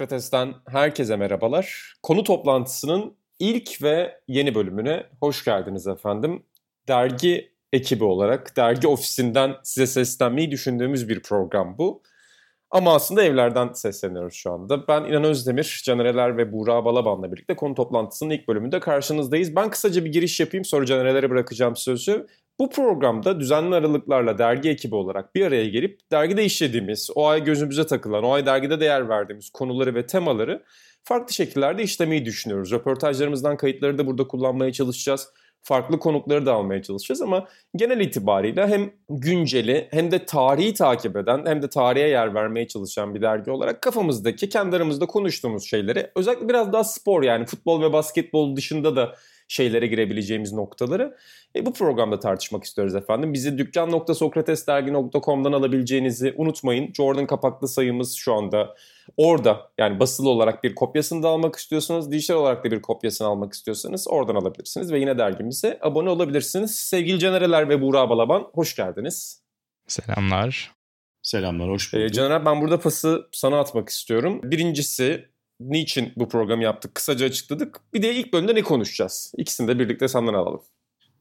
Sokrates'ten herkese merhabalar. Konu toplantısının ilk ve yeni bölümüne hoş geldiniz efendim. Dergi ekibi olarak, dergi ofisinden size seslenmeyi düşündüğümüz bir program bu. Ama aslında evlerden sesleniyoruz şu anda. Ben İnan Özdemir, Canereler ve Buğra Balaban'la birlikte konu toplantısının ilk bölümünde karşınızdayız. Ben kısaca bir giriş yapayım sonra Canerelere bırakacağım sözü. Bu programda düzenli aralıklarla dergi ekibi olarak bir araya gelip dergide işlediğimiz, o ay gözümüze takılan, o ay dergide değer verdiğimiz konuları ve temaları farklı şekillerde işlemeyi düşünüyoruz. Röportajlarımızdan kayıtları da burada kullanmaya çalışacağız. Farklı konukları da almaya çalışacağız ama genel itibariyle hem günceli hem de tarihi takip eden hem de tarihe yer vermeye çalışan bir dergi olarak kafamızdaki kendi aramızda konuştuğumuz şeyleri özellikle biraz daha spor yani futbol ve basketbol dışında da şeylere girebileceğimiz noktaları e, bu programda tartışmak istiyoruz efendim. Bizi dükkan.sokratesdergi.com'dan alabileceğinizi unutmayın. Jordan kapaklı sayımız şu anda orada yani basılı olarak bir kopyasını da almak istiyorsanız, dijital olarak da bir kopyasını almak istiyorsanız oradan alabilirsiniz ve yine dergimize abone olabilirsiniz. Sevgili Canereler ve Buğra Balaban hoş geldiniz. Selamlar. Selamlar, hoş bulduk. Ee, Caner ben burada pası sana atmak istiyorum. Birincisi niçin bu programı yaptık kısaca açıkladık. Bir de ilk bölümde ne konuşacağız? İkisini de birlikte senden alalım.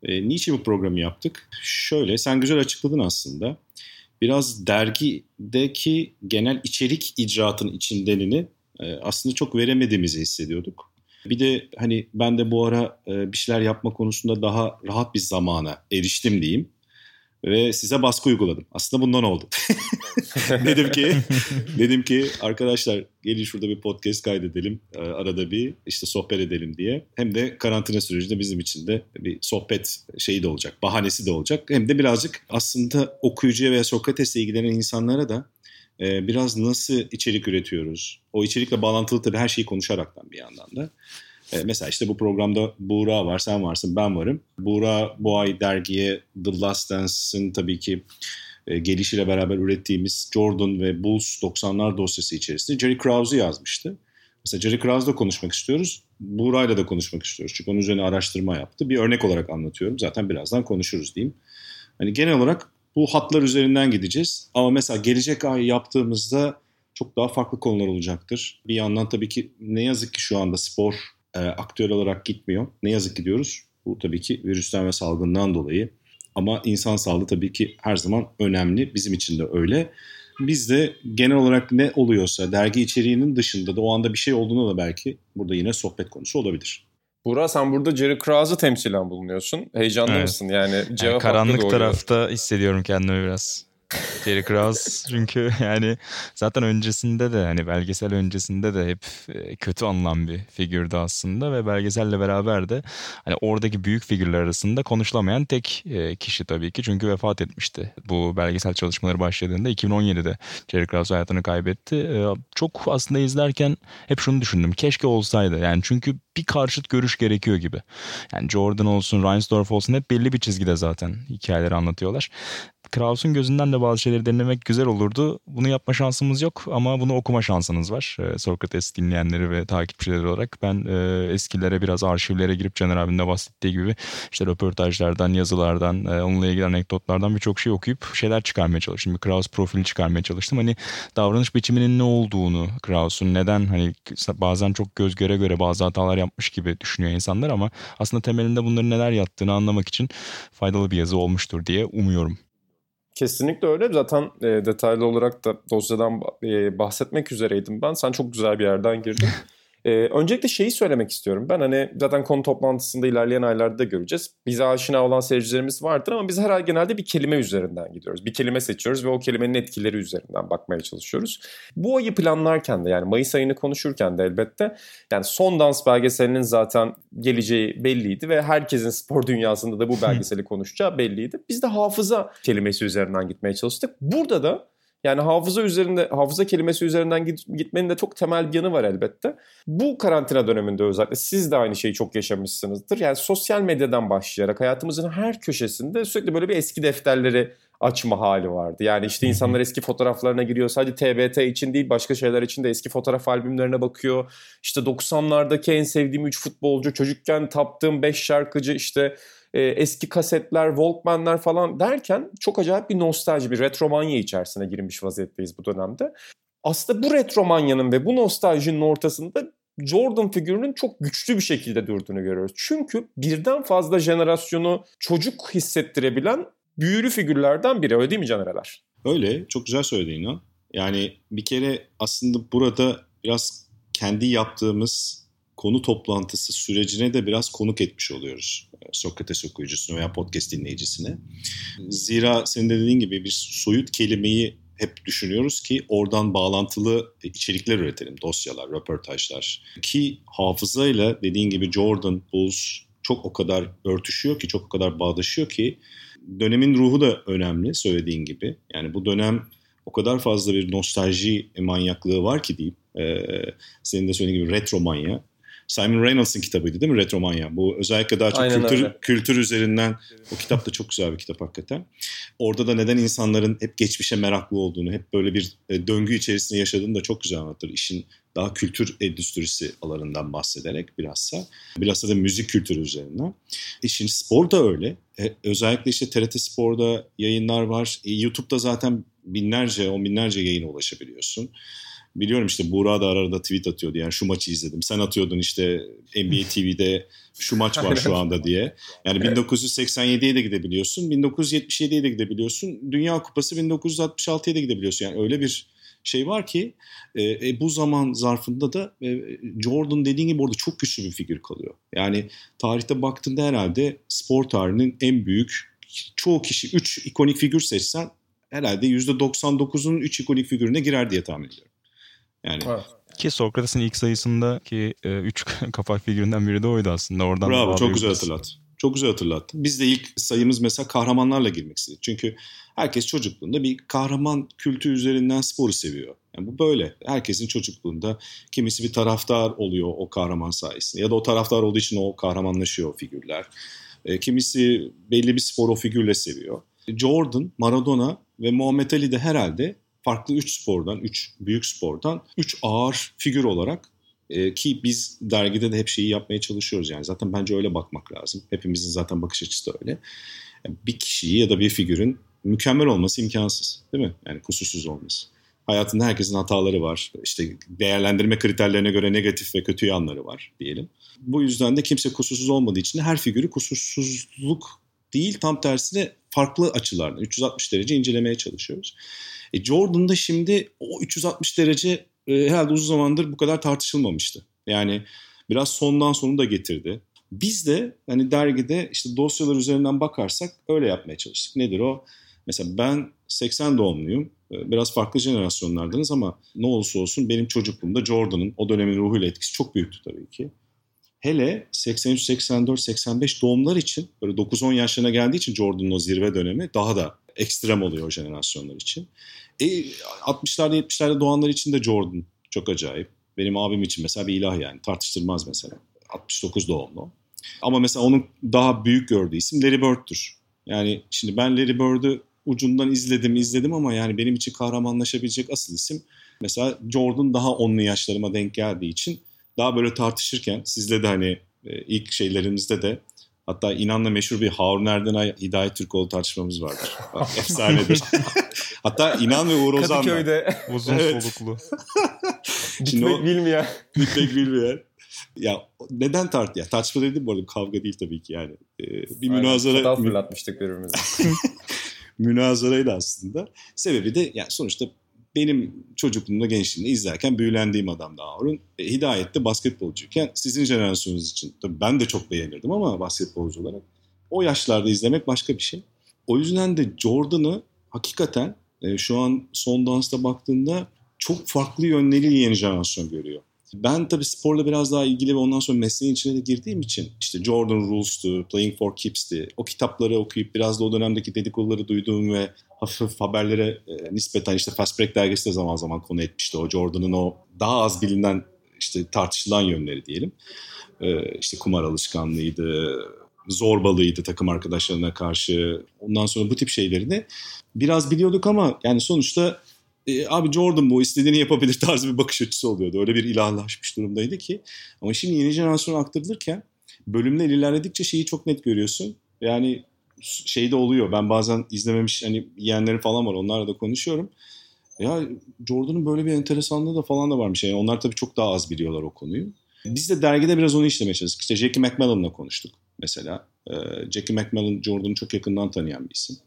E, niçin bu programı yaptık? Şöyle sen güzel açıkladın aslında. Biraz dergideki genel içerik icraatın içindenini e, aslında çok veremediğimizi hissediyorduk. Bir de hani ben de bu ara e, bir şeyler yapma konusunda daha rahat bir zamana eriştim diyeyim ve size baskı uyguladım. Aslında bundan oldu. dedim ki dedim ki arkadaşlar gelin şurada bir podcast kaydedelim. E, arada bir işte sohbet edelim diye. Hem de karantina sürecinde bizim için de bir sohbet şeyi de olacak. Bahanesi de olacak. Hem de birazcık aslında okuyucuya veya Sokrates'le ilgilenen insanlara da e, biraz nasıl içerik üretiyoruz? O içerikle bağlantılı tabii her şeyi konuşaraktan bir yandan da. E, mesela işte bu programda Buğra var, sen varsın, ben varım. Buğra bu ay dergiye The Last Dance'ın tabii ki e, gelişiyle beraber ürettiğimiz Jordan ve Bulls 90'lar dosyası içerisinde Jerry Krause'u yazmıştı. Mesela Jerry Krause'la konuşmak istiyoruz. Buğra'yla da konuşmak istiyoruz. Çünkü onun üzerine araştırma yaptı. Bir örnek olarak anlatıyorum. Zaten birazdan konuşuruz diyeyim. Hani genel olarak bu hatlar üzerinden gideceğiz. Ama mesela gelecek ay yaptığımızda çok daha farklı konular olacaktır. Bir yandan tabii ki ne yazık ki şu anda spor e, aktör olarak gitmiyor. Ne yazık ki diyoruz. Bu tabii ki virüsten ve salgından dolayı. Ama insan sağlığı tabii ki her zaman önemli. Bizim için de öyle. Biz de genel olarak ne oluyorsa dergi içeriğinin dışında da o anda bir şey olduğunda da belki burada yine sohbet konusu olabilir. Buğra sen burada Jerry Krause'u temsilen bulunuyorsun. Heyecanlı evet. mısın? Yani cevap yani karanlık tarafta hissediyorum kendimi biraz. Terry Crews çünkü yani zaten öncesinde de hani belgesel öncesinde de hep e, kötü anılan bir figürdü aslında ve belgeselle beraber de hani oradaki büyük figürler arasında konuşulamayan tek e, kişi tabii ki çünkü vefat etmişti. Bu belgesel çalışmaları başladığında 2017'de Jerry Krause hayatını kaybetti. E, çok aslında izlerken hep şunu düşündüm. Keşke olsaydı. Yani çünkü bir karşıt görüş gerekiyor gibi. Yani Jordan olsun, Reinsdorf olsun hep belli bir çizgide zaten hikayeleri anlatıyorlar. Kraus'un gözünden de bazı şeyleri denemek güzel olurdu. Bunu yapma şansımız yok ama bunu okuma şansınız var. E, Sokrates dinleyenleri ve takipçileri olarak ben e, eskilere biraz arşivlere girip Caner abinin de bahsettiği gibi işte röportajlardan, yazılardan, e, onunla ilgili anekdotlardan birçok şey okuyup şeyler çıkarmaya çalıştım. Bir Kraus profili çıkarmaya çalıştım. Hani davranış biçiminin ne olduğunu, Kraus'un neden hani bazen çok göz göre göre bazı hatalar yapmış gibi düşünüyor insanlar ama aslında temelinde bunların neler yattığını anlamak için faydalı bir yazı olmuştur diye umuyorum. Kesinlikle öyle. Zaten e, detaylı olarak da dosyadan e, bahsetmek üzereydim ben. Sen çok güzel bir yerden girdin. Ee, öncelikle şeyi söylemek istiyorum. Ben hani zaten konu toplantısında ilerleyen aylarda da göreceğiz. Bize aşina olan seyircilerimiz vardır ama biz her ay genelde bir kelime üzerinden gidiyoruz. Bir kelime seçiyoruz ve o kelimenin etkileri üzerinden bakmaya çalışıyoruz. Bu ayı planlarken de yani Mayıs ayını konuşurken de elbette yani son dans belgeselinin zaten geleceği belliydi ve herkesin spor dünyasında da bu belgeseli konuşacağı belliydi. Biz de hafıza kelimesi üzerinden gitmeye çalıştık. Burada da yani hafıza üzerinde, hafıza kelimesi üzerinden gitmenin de çok temel bir yanı var elbette. Bu karantina döneminde özellikle siz de aynı şeyi çok yaşamışsınızdır. Yani sosyal medyadan başlayarak hayatımızın her köşesinde sürekli böyle bir eski defterleri açma hali vardı. Yani işte insanlar eski fotoğraflarına giriyor. Sadece TBT için değil başka şeyler için de eski fotoğraf albümlerine bakıyor. İşte 90'lardaki en sevdiğim 3 futbolcu, çocukken taptığım 5 şarkıcı işte e, eski kasetler, Walkman'ler falan derken çok acayip bir nostalji, bir retromanya içerisine girmiş vaziyetteyiz bu dönemde. aslında bu retromanyanın ve bu nostaljinin ortasında Jordan figürünün çok güçlü bir şekilde durduğunu görüyoruz. Çünkü birden fazla jenerasyonu çocuk hissettirebilen büyülü figürlerden biri. Öyle değil mi Caner Öyle. Çok güzel söyledin İnan. Yani bir kere aslında burada biraz kendi yaptığımız konu toplantısı sürecine de biraz konuk etmiş oluyoruz. Sokrates okuyucusuna veya podcast dinleyicisine. Zira senin de dediğin gibi bir soyut kelimeyi hep düşünüyoruz ki oradan bağlantılı içerikler üretelim. Dosyalar, röportajlar. Ki hafızayla dediğin gibi Jordan, Bulls çok o kadar örtüşüyor ki, çok o kadar bağdaşıyor ki dönemin ruhu da önemli söylediğin gibi. Yani bu dönem o kadar fazla bir nostalji manyaklığı var ki diyeyim. Ee, senin de söylediğin gibi retro manya. Simon Reynolds'ın kitabıydı değil mi Retromanya? Bu özellikle daha çok Aynen kültür, öyle. kültür üzerinden o kitap da çok güzel bir kitap hakikaten. Orada da neden insanların hep geçmişe meraklı olduğunu, hep böyle bir e, döngü içerisinde yaşadığını da çok güzel anlatır. İşin daha kültür endüstrisi alanından bahsederek bilhassa. Bilhassa da müzik kültürü üzerinden. E şimdi spor da öyle. E, özellikle işte TRT Spor'da yayınlar var. E, YouTube'da zaten binlerce, on binlerce yayına ulaşabiliyorsun biliyorum işte Buğra da arada tweet atıyordu yani şu maçı izledim. Sen atıyordun işte NBA TV'de şu maç var şu anda diye. Yani 1987'ye de gidebiliyorsun. 1977'ye de gidebiliyorsun. Dünya Kupası 1966'ya da gidebiliyorsun. Yani öyle bir şey var ki e, e, bu zaman zarfında da e, Jordan dediğin gibi orada çok güçlü bir figür kalıyor. Yani tarihte baktığında herhalde spor tarihinin en büyük çoğu kişi 3 ikonik figür seçsen herhalde %99'un 3 ikonik figürüne girer diye tahmin ediyorum. Yani evet. Ki Sokrates'in ilk sayısındaki 3 e, kapak figüründen biri de oydu aslında. Oradan Bravo çok güzel hatırlat. Çok güzel hatırlattın. Biz de ilk sayımız mesela kahramanlarla girmek istedik. Çünkü herkes çocukluğunda bir kahraman kültü üzerinden sporu seviyor. Yani bu böyle. Herkesin çocukluğunda kimisi bir taraftar oluyor o kahraman sayesinde. Ya da o taraftar olduğu için o kahramanlaşıyor o figürler. E, kimisi belli bir spor o figürle seviyor. Jordan, Maradona ve Muhammed Ali de herhalde farklı 3 spordan, 3 büyük spordan 3 ağır figür olarak e, ki biz dergide de hep şeyi yapmaya çalışıyoruz yani zaten bence öyle bakmak lazım. Hepimizin zaten bakış açısı da öyle. Yani bir kişiyi ya da bir figürün mükemmel olması imkansız değil mi? Yani kusursuz olması. Hayatında herkesin hataları var. İşte değerlendirme kriterlerine göre negatif ve kötü yanları var diyelim. Bu yüzden de kimse kusursuz olmadığı için her figürü kusursuzluk değil tam tersine farklı açılardan 360 derece incelemeye çalışıyoruz. E Jordan'da şimdi o 360 derece e, herhalde uzun zamandır bu kadar tartışılmamıştı. Yani biraz sondan sonu da getirdi. Biz de hani dergide işte dosyalar üzerinden bakarsak öyle yapmaya çalıştık. Nedir o? Mesela ben 80 doğumluyum. E, biraz farklı jenerasyonlardınız ama ne olursa olsun benim çocukluğumda Jordan'ın o dönemin ruhuyla etkisi çok büyüktü tabii ki. Hele 83, 84, 85 doğumlar için böyle 9-10 yaşlarına geldiği için Jordan'ın o zirve dönemi daha da ekstrem oluyor o jenerasyonlar için. E, 60'larda 70'lerde doğanlar için de Jordan çok acayip. Benim abim için mesela bir ilah yani tartıştırmaz mesela. 69 doğumlu. Ama mesela onun daha büyük gördüğü isim Larry Bird'dür. Yani şimdi ben Larry Bird'ü ucundan izledim izledim ama yani benim için kahramanlaşabilecek asıl isim mesela Jordan daha onlu yaşlarıma denk geldiği için daha böyle tartışırken sizle de hani e, ilk şeylerimizde de hatta inanla meşhur bir Harun Erdenay Hidayet Türkoğlu tartışmamız vardır. Efsanedir. hatta inan ve Uğur Ozan Kadıköy'de. Uzun evet. soluklu. Bitmek bilmeyen. Bitmek bilmeyen. Ya neden tart ya tartışma dedim bu arada kavga değil tabii ki yani. Ee, bir Aynen, münazara fırlatmıştık birbirimize. münazaraydı aslında. Sebebi de yani sonuçta benim çocukluğumda gençliğimde izlerken büyülendiğim adam da Harun. E, Hidayet'te basketbolcuyken sizin jenerasyonunuz için tabii ben de çok beğenirdim ama basketbolcu olarak o yaşlarda izlemek başka bir şey. O yüzden de Jordan'ı hakikaten e, şu an son dansta baktığında çok farklı yönleriyle yeni jenerasyon görüyor. Ben tabii sporla biraz daha ilgili ve ondan sonra mesleğin içine de girdiğim için işte Jordan Rules'tu, Playing for Keeps'ti. O kitapları okuyup biraz da o dönemdeki dedikoduları duyduğum ve hafif haberlere e, nispeten işte Fast Break dergisi de zaman zaman konu etmişti. O Jordan'ın o daha az bilinen işte tartışılan yönleri diyelim. E, işte kumar alışkanlığıydı, zorbalığıydı takım arkadaşlarına karşı. Ondan sonra bu tip şeylerini biraz biliyorduk ama yani sonuçta e, abi Jordan bu istediğini yapabilir tarzı bir bakış açısı oluyordu. Öyle bir ilahlaşmış durumdaydı ki. Ama şimdi yeni jenerasyona aktarılırken bölümler ilerledikçe şeyi çok net görüyorsun. Yani şeyde oluyor. Ben bazen izlememiş hani yeğenlerim falan var onlarla da konuşuyorum. ya Jordan'ın böyle bir enteresanlığı da falan da varmış. Yani onlar tabii çok daha az biliyorlar o konuyu. Biz de dergide biraz onu işlemeye çalıştık. İşte Jackie McMillan'la konuştuk mesela. Jackie McMillan Jordan'ı çok yakından tanıyan bir isim.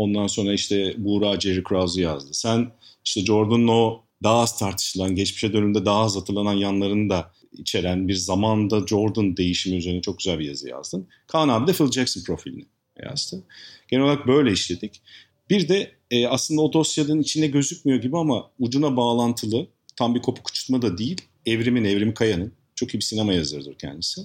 Ondan sonra işte Buğra Jerry Krause'u yazdı. Sen işte Jordan'ın o daha az tartışılan, geçmişe dönümde daha az hatırlanan yanlarını da içeren bir zamanda Jordan değişimi üzerine çok güzel bir yazı yazdın. Kaan abi de Phil Jackson profilini yazdı. Genel olarak böyle işledik. Bir de e, aslında o dosyanın içinde gözükmüyor gibi ama ucuna bağlantılı tam bir kopuk uçurtma da değil. Evrimin, Evrim Kaya'nın çok iyi bir sinema yazarıdır kendisi.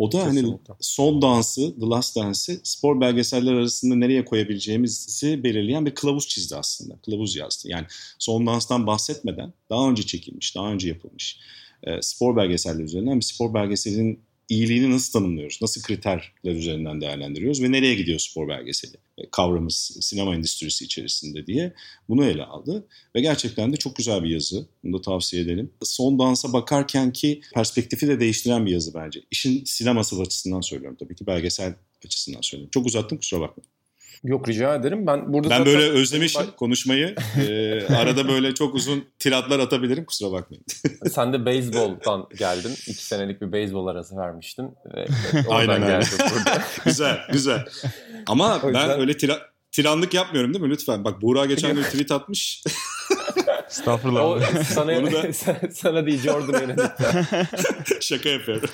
O da hani Kesinlikle. hani son dansı, The Last Dance'i spor belgeseller arasında nereye koyabileceğimizi belirleyen bir kılavuz çizdi aslında. Kılavuz yazdı. Yani son danstan bahsetmeden daha önce çekilmiş, daha önce yapılmış e, spor belgeseller üzerinden bir spor belgeselin iyiliğini nasıl tanımlıyoruz? Nasıl kriterler üzerinden değerlendiriyoruz ve nereye gidiyor spor belgeseli e, kavramı sinema endüstrisi içerisinde diye bunu ele aldı. Ve gerçekten de çok güzel bir yazı. Bunu da tavsiye edelim. Son dansa bakarken ki perspektifi de değiştiren bir yazı bence. İşin sineması açısından söylüyorum tabii ki belgesel açısından söylüyorum. Çok uzattım kusura bakmayın. Yok rica ederim. Ben burada Ben böyle özlemişim konuşmayı. Ee, arada böyle çok uzun tiratlar atabilirim kusura bakmayın. Sen de beyzboldan geldin. İki senelik bir beyzbol arası vermiştin. Ve Aynen öyle. güzel güzel. Ama yüzden... ben öyle tira, tiranlık yapmıyorum değil mi lütfen? Bak Buğra geçen gün tweet atmış. Estağfurullah. O, sana, da... sana değil Jordan'a yönelik. Şaka yapıyorum.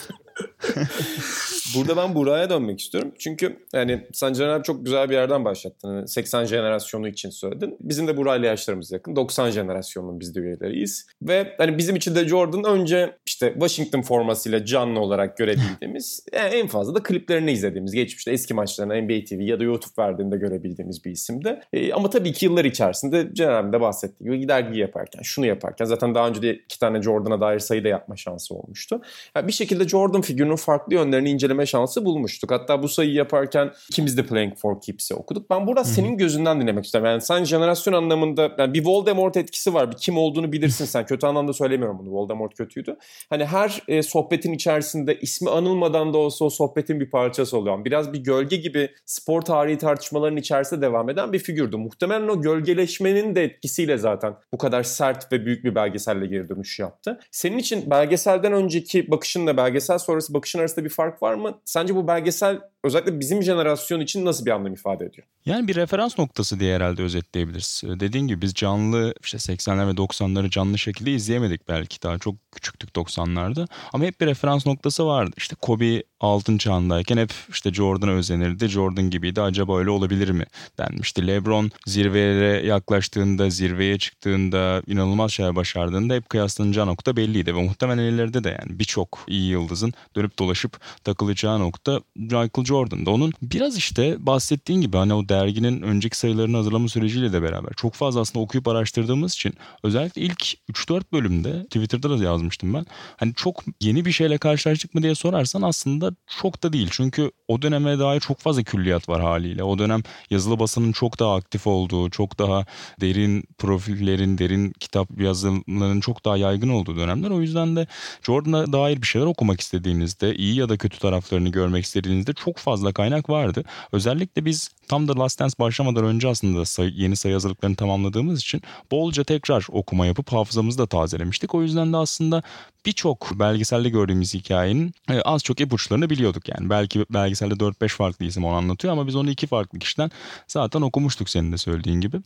Burada ben Buraya dönmek istiyorum. Çünkü yani sen Caner çok güzel bir yerden başlattın. 80 hani jenerasyonu için söyledin. Bizim de Buray'la yaşlarımız yakın. 90 jenerasyonunun biz de üyeleriyiz. Ve hani bizim için de Jordan önce işte Washington formasıyla canlı olarak görebildiğimiz yani en fazla da kliplerini izlediğimiz geçmişte eski maçlarını NBA TV ya da YouTube verdiğinde görebildiğimiz bir isimdi. E, ama tabii ki yıllar içerisinde Caner'in de bahsettiği gibi dergi yaparken, şunu yaparken zaten daha önce de iki tane Jordan'a dair sayı da yapma şansı olmuştu. Yani bir şekilde Jordan figürünün farklı yönlerini inceleme şansı bulmuştuk. Hatta bu sayıyı yaparken ikimiz de Playing for Keeps'i okuduk. Ben burada Hı-hı. senin gözünden dinlemek istiyorum. Yani sen jenerasyon anlamında yani bir Voldemort etkisi var. Bir kim olduğunu bilirsin sen. Kötü anlamda söylemiyorum bunu. Voldemort kötüydü. Hani her e, sohbetin içerisinde ismi anılmadan da olsa o sohbetin bir parçası oluyor. Biraz bir gölge gibi spor tarihi tartışmalarının içerisinde devam eden bir figürdü. Muhtemelen o gölgeleşmenin de etkisiyle zaten bu kadar sert ve büyük bir belgeselle geri dönüş yaptı. Senin için belgeselden önceki bakışınla belgesel sonrası bakışın arasında bir fark var mı? Sence bu belgesel özellikle bizim jenerasyon için nasıl bir anlam ifade ediyor? Yani bir referans noktası diye herhalde özetleyebiliriz. Dediğin gibi biz canlı işte 80'ler ve 90'ları canlı şekilde izleyemedik belki. Daha çok küçüktük 90'larda. Ama hep bir referans noktası vardı. İşte Kobe altın çağındayken hep işte Jordan'a özenirdi. Jordan gibiydi. Acaba öyle olabilir mi denmişti. LeBron zirveye yaklaştığında, zirveye çıktığında, inanılmaz şeyler başardığında hep kıyaslanacağı nokta belliydi. Ve muhtemelen ileride de yani birçok iyi yıldızın dönüp dolaşıp takılacağı nokta Michael Jordan'da. Onun biraz işte bahsettiğin gibi hani o derginin önceki sayılarını hazırlama süreciyle de beraber çok fazla aslında okuyup araştırdığımız için özellikle ilk 3-4 bölümde Twitter'da da yazmıştım ben. Hani çok yeni bir şeyle karşılaştık mı diye sorarsan aslında çok da değil. Çünkü o döneme dair çok fazla külliyat var haliyle. O dönem yazılı basının çok daha aktif olduğu, çok daha derin profillerin, derin kitap yazılarının çok daha yaygın olduğu dönemler. O yüzden de Jordan'a dair bir şeyler okumak istediğinizde, iyi ya da kötü taraflarını görmek istediğinizde çok fazla kaynak vardı. Özellikle biz tam da Last Dance başlamadan önce aslında sayı, yeni sayı hazırlıklarını tamamladığımız için bolca tekrar okuma yapıp hafızamızı da tazelemiştik. O yüzden de aslında birçok belgeselde gördüğümüz hikayenin e, az çok ipuçlarını biliyorduk yani. Belki belgeselde 4-5 farklı isim onu anlatıyor ama biz onu iki farklı kişiden zaten okumuştuk senin de söylediğin gibi.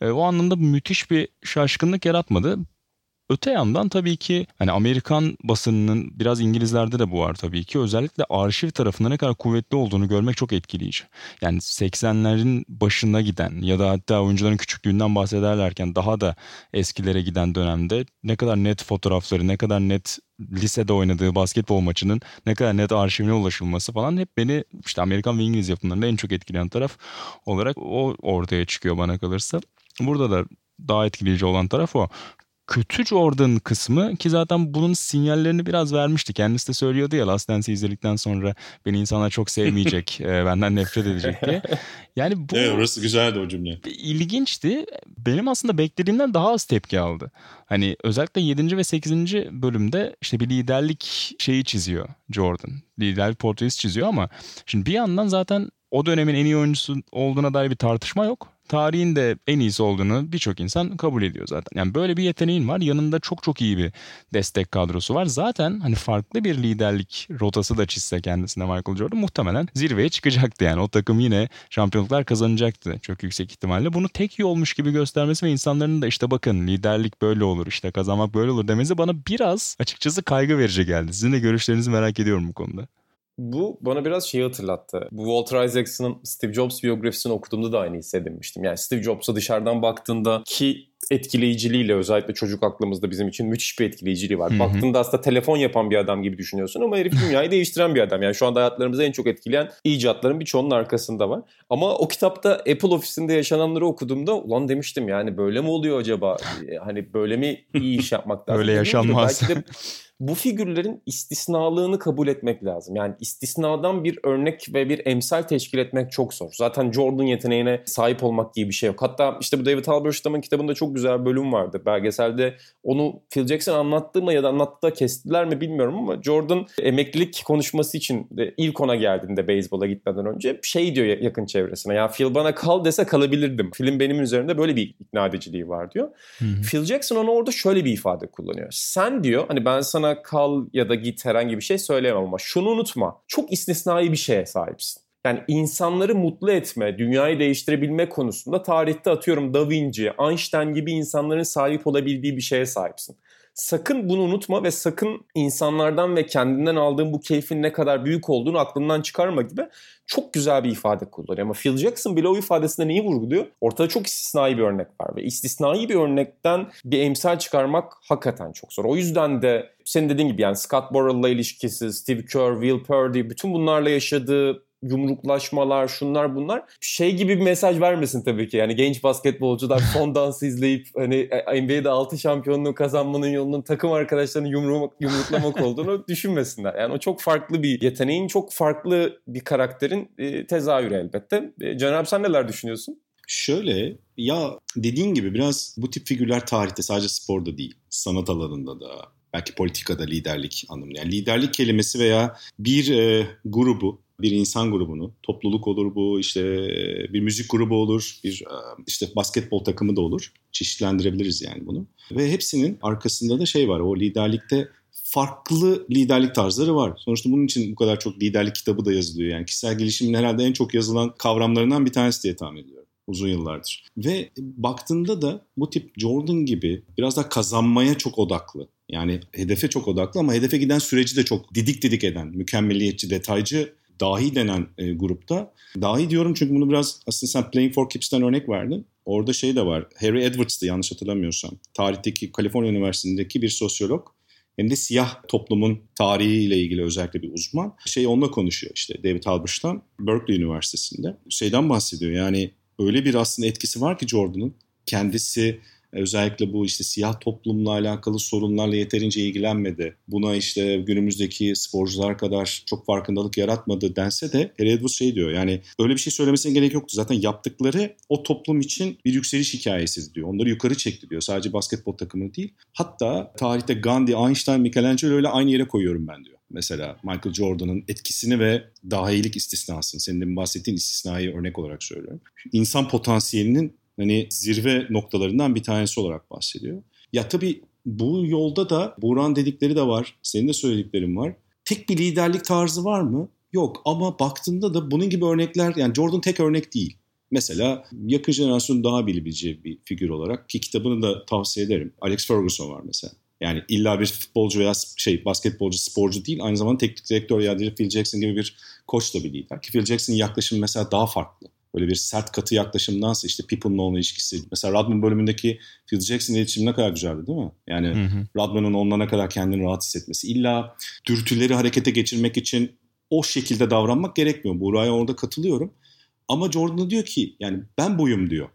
E, o anlamda müthiş bir şaşkınlık yaratmadı. Öte yandan tabii ki hani Amerikan basınının biraz İngilizlerde de bu var tabii ki. Özellikle arşiv tarafında ne kadar kuvvetli olduğunu görmek çok etkileyici. Yani 80'lerin başına giden ya da hatta oyuncuların küçüklüğünden bahsederlerken daha da eskilere giden dönemde ne kadar net fotoğrafları, ne kadar net lisede oynadığı basketbol maçının ne kadar net arşivine ulaşılması falan hep beni işte Amerikan ve İngiliz yapımlarında en çok etkileyen taraf olarak o ortaya çıkıyor bana kalırsa. Burada da daha etkileyici olan taraf o kötü Jordan kısmı ki zaten bunun sinyallerini biraz vermişti. Kendisi de söylüyordu ya Last Dance'i izledikten sonra beni insanlar çok sevmeyecek, e, benden nefret edecek diye. Yani bu evet, orası güzeldi o cümle. İlginçti. Benim aslında beklediğimden daha az tepki aldı. Hani özellikle 7. ve 8. bölümde işte bir liderlik şeyi çiziyor Jordan. Liderlik portresi çiziyor ama şimdi bir yandan zaten o dönemin en iyi oyuncusu olduğuna dair bir tartışma yok tarihin de en iyisi olduğunu birçok insan kabul ediyor zaten. Yani böyle bir yeteneğin var. Yanında çok çok iyi bir destek kadrosu var. Zaten hani farklı bir liderlik rotası da çizse kendisine Michael Jordan muhtemelen zirveye çıkacaktı yani. O takım yine şampiyonluklar kazanacaktı çok yüksek ihtimalle. Bunu tek yolmuş gibi göstermesi ve insanların da işte bakın liderlik böyle olur işte kazanmak böyle olur demesi bana biraz açıkçası kaygı verici geldi. Sizin de görüşlerinizi merak ediyorum bu konuda. Bu bana biraz şeyi hatırlattı. Bu Walter Isaacson'ın Steve Jobs biyografisini okuduğumda da aynı hissedinmiştim. Yani Steve Jobs'a dışarıdan baktığında ki etkileyiciliğiyle özellikle çocuk aklımızda bizim için müthiş bir etkileyiciliği var. Hı-hı. Baktığında aslında telefon yapan bir adam gibi düşünüyorsun ama herif dünyayı değiştiren bir adam. Yani şu anda hayatlarımızı en çok etkileyen icatların birçoğunun arkasında var. Ama o kitapta Apple ofisinde yaşananları okuduğumda ulan demiştim yani böyle mi oluyor acaba? Hani böyle mi iyi iş yapmak lazım? Öyle yaşanmaz. Belki de bu figürlerin istisnalığını kabul etmek lazım. Yani istisnadan bir örnek ve bir emsal teşkil etmek çok zor. Zaten Jordan yeteneğine sahip olmak gibi bir şey yok. Hatta işte bu David Halberstam'ın kitabında çok güzel bir bölüm vardı. Belgeselde onu Phil Jackson anlattı mı ya da anlattı da kestiler mi bilmiyorum ama Jordan emeklilik konuşması için ilk ona geldiğinde beyzbola gitmeden önce şey diyor yakın çevresine. Ya Phil bana kal dese kalabilirdim. Film benim üzerinde böyle bir ikna ediciliği var diyor. Hı-hı. Phil Jackson ona orada şöyle bir ifade kullanıyor. Sen diyor hani ben sana kal ya da git herhangi bir şey söyleyemem ama şunu unutma. Çok istisnai bir şeye sahipsin. Yani insanları mutlu etme, dünyayı değiştirebilme konusunda tarihte atıyorum Da Vinci, Einstein gibi insanların sahip olabildiği bir şeye sahipsin. Sakın bunu unutma ve sakın insanlardan ve kendinden aldığın bu keyfin ne kadar büyük olduğunu aklından çıkarma gibi çok güzel bir ifade kullanıyor. Ama Phil Jackson bile o ifadesinde neyi vurguluyor? Ortada çok istisnai bir örnek var ve istisnai bir örnekten bir emsal çıkarmak hakikaten çok zor. O yüzden de senin dediğin gibi yani Scott Burrell'la ilişkisi, Steve Kerr, Will Purdy bütün bunlarla yaşadığı yumruklaşmalar, şunlar bunlar şey gibi bir mesaj vermesin tabii ki. Yani genç basketbolcular son dansı izleyip hani e, NBA'de 6 şampiyonluğu kazanmanın yolunun takım arkadaşlarını yumruk, yumruklamak olduğunu düşünmesinler. Yani o çok farklı bir yeteneğin, çok farklı bir karakterin e, tezahürü elbette. E, Can sen neler düşünüyorsun? Şöyle ya dediğin gibi biraz bu tip figürler tarihte sadece sporda değil, sanat alanında da, belki politikada liderlik anlamında. Yani liderlik kelimesi veya bir e, grubu bir insan grubunu, topluluk olur bu, işte bir müzik grubu olur, bir işte basketbol takımı da olur. Çeşitlendirebiliriz yani bunu. Ve hepsinin arkasında da şey var, o liderlikte farklı liderlik tarzları var. Sonuçta bunun için bu kadar çok liderlik kitabı da yazılıyor. Yani kişisel gelişimin herhalde en çok yazılan kavramlarından bir tanesi diye tahmin ediyorum uzun yıllardır. Ve baktığında da bu tip Jordan gibi biraz da kazanmaya çok odaklı. Yani hedefe çok odaklı ama hedefe giden süreci de çok didik didik eden, mükemmeliyetçi, detaycı dahi denen e, grupta. Dahi diyorum çünkü bunu biraz aslında sen Playing for Keeps'ten örnek verdin. Orada şey de var. Harry Edwards'tı yanlış hatırlamıyorsam. Tarihteki Kaliforniya Üniversitesi'ndeki bir sosyolog. Hem de siyah toplumun tarihiyle ilgili özellikle bir uzman. Şey onunla konuşuyor işte David Halberstam Berkeley Üniversitesi'nde. Şeyden bahsediyor yani öyle bir aslında etkisi var ki Jordan'ın. Kendisi özellikle bu işte siyah toplumla alakalı sorunlarla yeterince ilgilenmedi. Buna işte günümüzdeki sporcular kadar çok farkındalık yaratmadı dense de Harry Edwards şey diyor yani öyle bir şey söylemesine gerek yoktu. Zaten yaptıkları o toplum için bir yükseliş hikayesi diyor. Onları yukarı çekti diyor. Sadece basketbol takımı değil. Hatta tarihte Gandhi, Einstein, Michelangelo öyle aynı yere koyuyorum ben diyor mesela Michael Jordan'ın etkisini ve dahilik istisnasını, senin de bahsettiğin istisnayı örnek olarak söylüyorum. İnsan potansiyelinin hani zirve noktalarından bir tanesi olarak bahsediyor. Ya tabii bu yolda da Buran dedikleri de var, senin de söylediklerin var. Tek bir liderlik tarzı var mı? Yok ama baktığında da bunun gibi örnekler yani Jordan tek örnek değil. Mesela yakın jenerasyon daha bilebileceği bir figür olarak ki kitabını da tavsiye ederim. Alex Ferguson var mesela. Yani illa bir futbolcu veya şey basketbolcu, sporcu değil. Aynı zamanda teknik direktör ya Phil Jackson gibi bir koç da bir lider. Ki Phil Jackson'ın yaklaşımı mesela daha farklı böyle bir sert katı yaklaşımdansa işte Pippen'la olan ilişkisi. Mesela Rodman bölümündeki Phil Jackson iletişimi ne kadar güzeldi değil mi? Yani hı hı. Rodman'ın onunla ne kadar kendini rahat hissetmesi. İlla dürtüleri harekete geçirmek için o şekilde davranmak gerekmiyor. Buğra'ya orada katılıyorum. Ama Jordan diyor ki yani ben buyum diyor.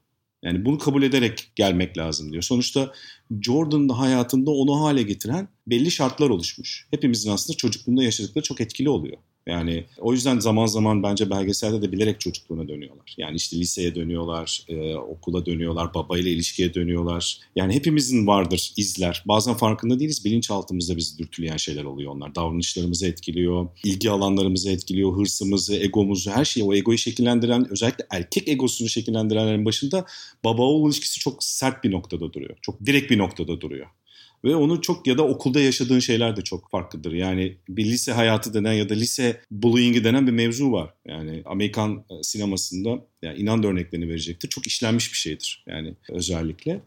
Yani bunu kabul ederek gelmek lazım diyor. Sonuçta Jordan'ın hayatında onu hale getiren belli şartlar oluşmuş. Hepimizin aslında çocukluğunda yaşadıkları çok etkili oluyor. Yani o yüzden zaman zaman bence belgeselde de bilerek çocukluğuna dönüyorlar. Yani işte liseye dönüyorlar, e, okula dönüyorlar, babayla ilişkiye dönüyorlar. Yani hepimizin vardır izler. Bazen farkında değiliz. Bilinçaltımızda bizi dürtüleyen şeyler oluyor onlar. Davranışlarımızı etkiliyor, ilgi alanlarımızı etkiliyor, hırsımızı, egomuzu, her şeyi. O egoyu şekillendiren, özellikle erkek egosunu şekillendirenlerin başında baba oğul ilişkisi çok sert bir noktada duruyor. Çok direkt bir noktada duruyor. Ve onu çok ya da okulda yaşadığın şeyler de çok farklıdır. Yani bir lise hayatı denen ya da lise bullying'i denen bir mevzu var. Yani Amerikan e, sinemasında yani inan da örneklerini verecektir. Çok işlenmiş bir şeydir yani özellikle.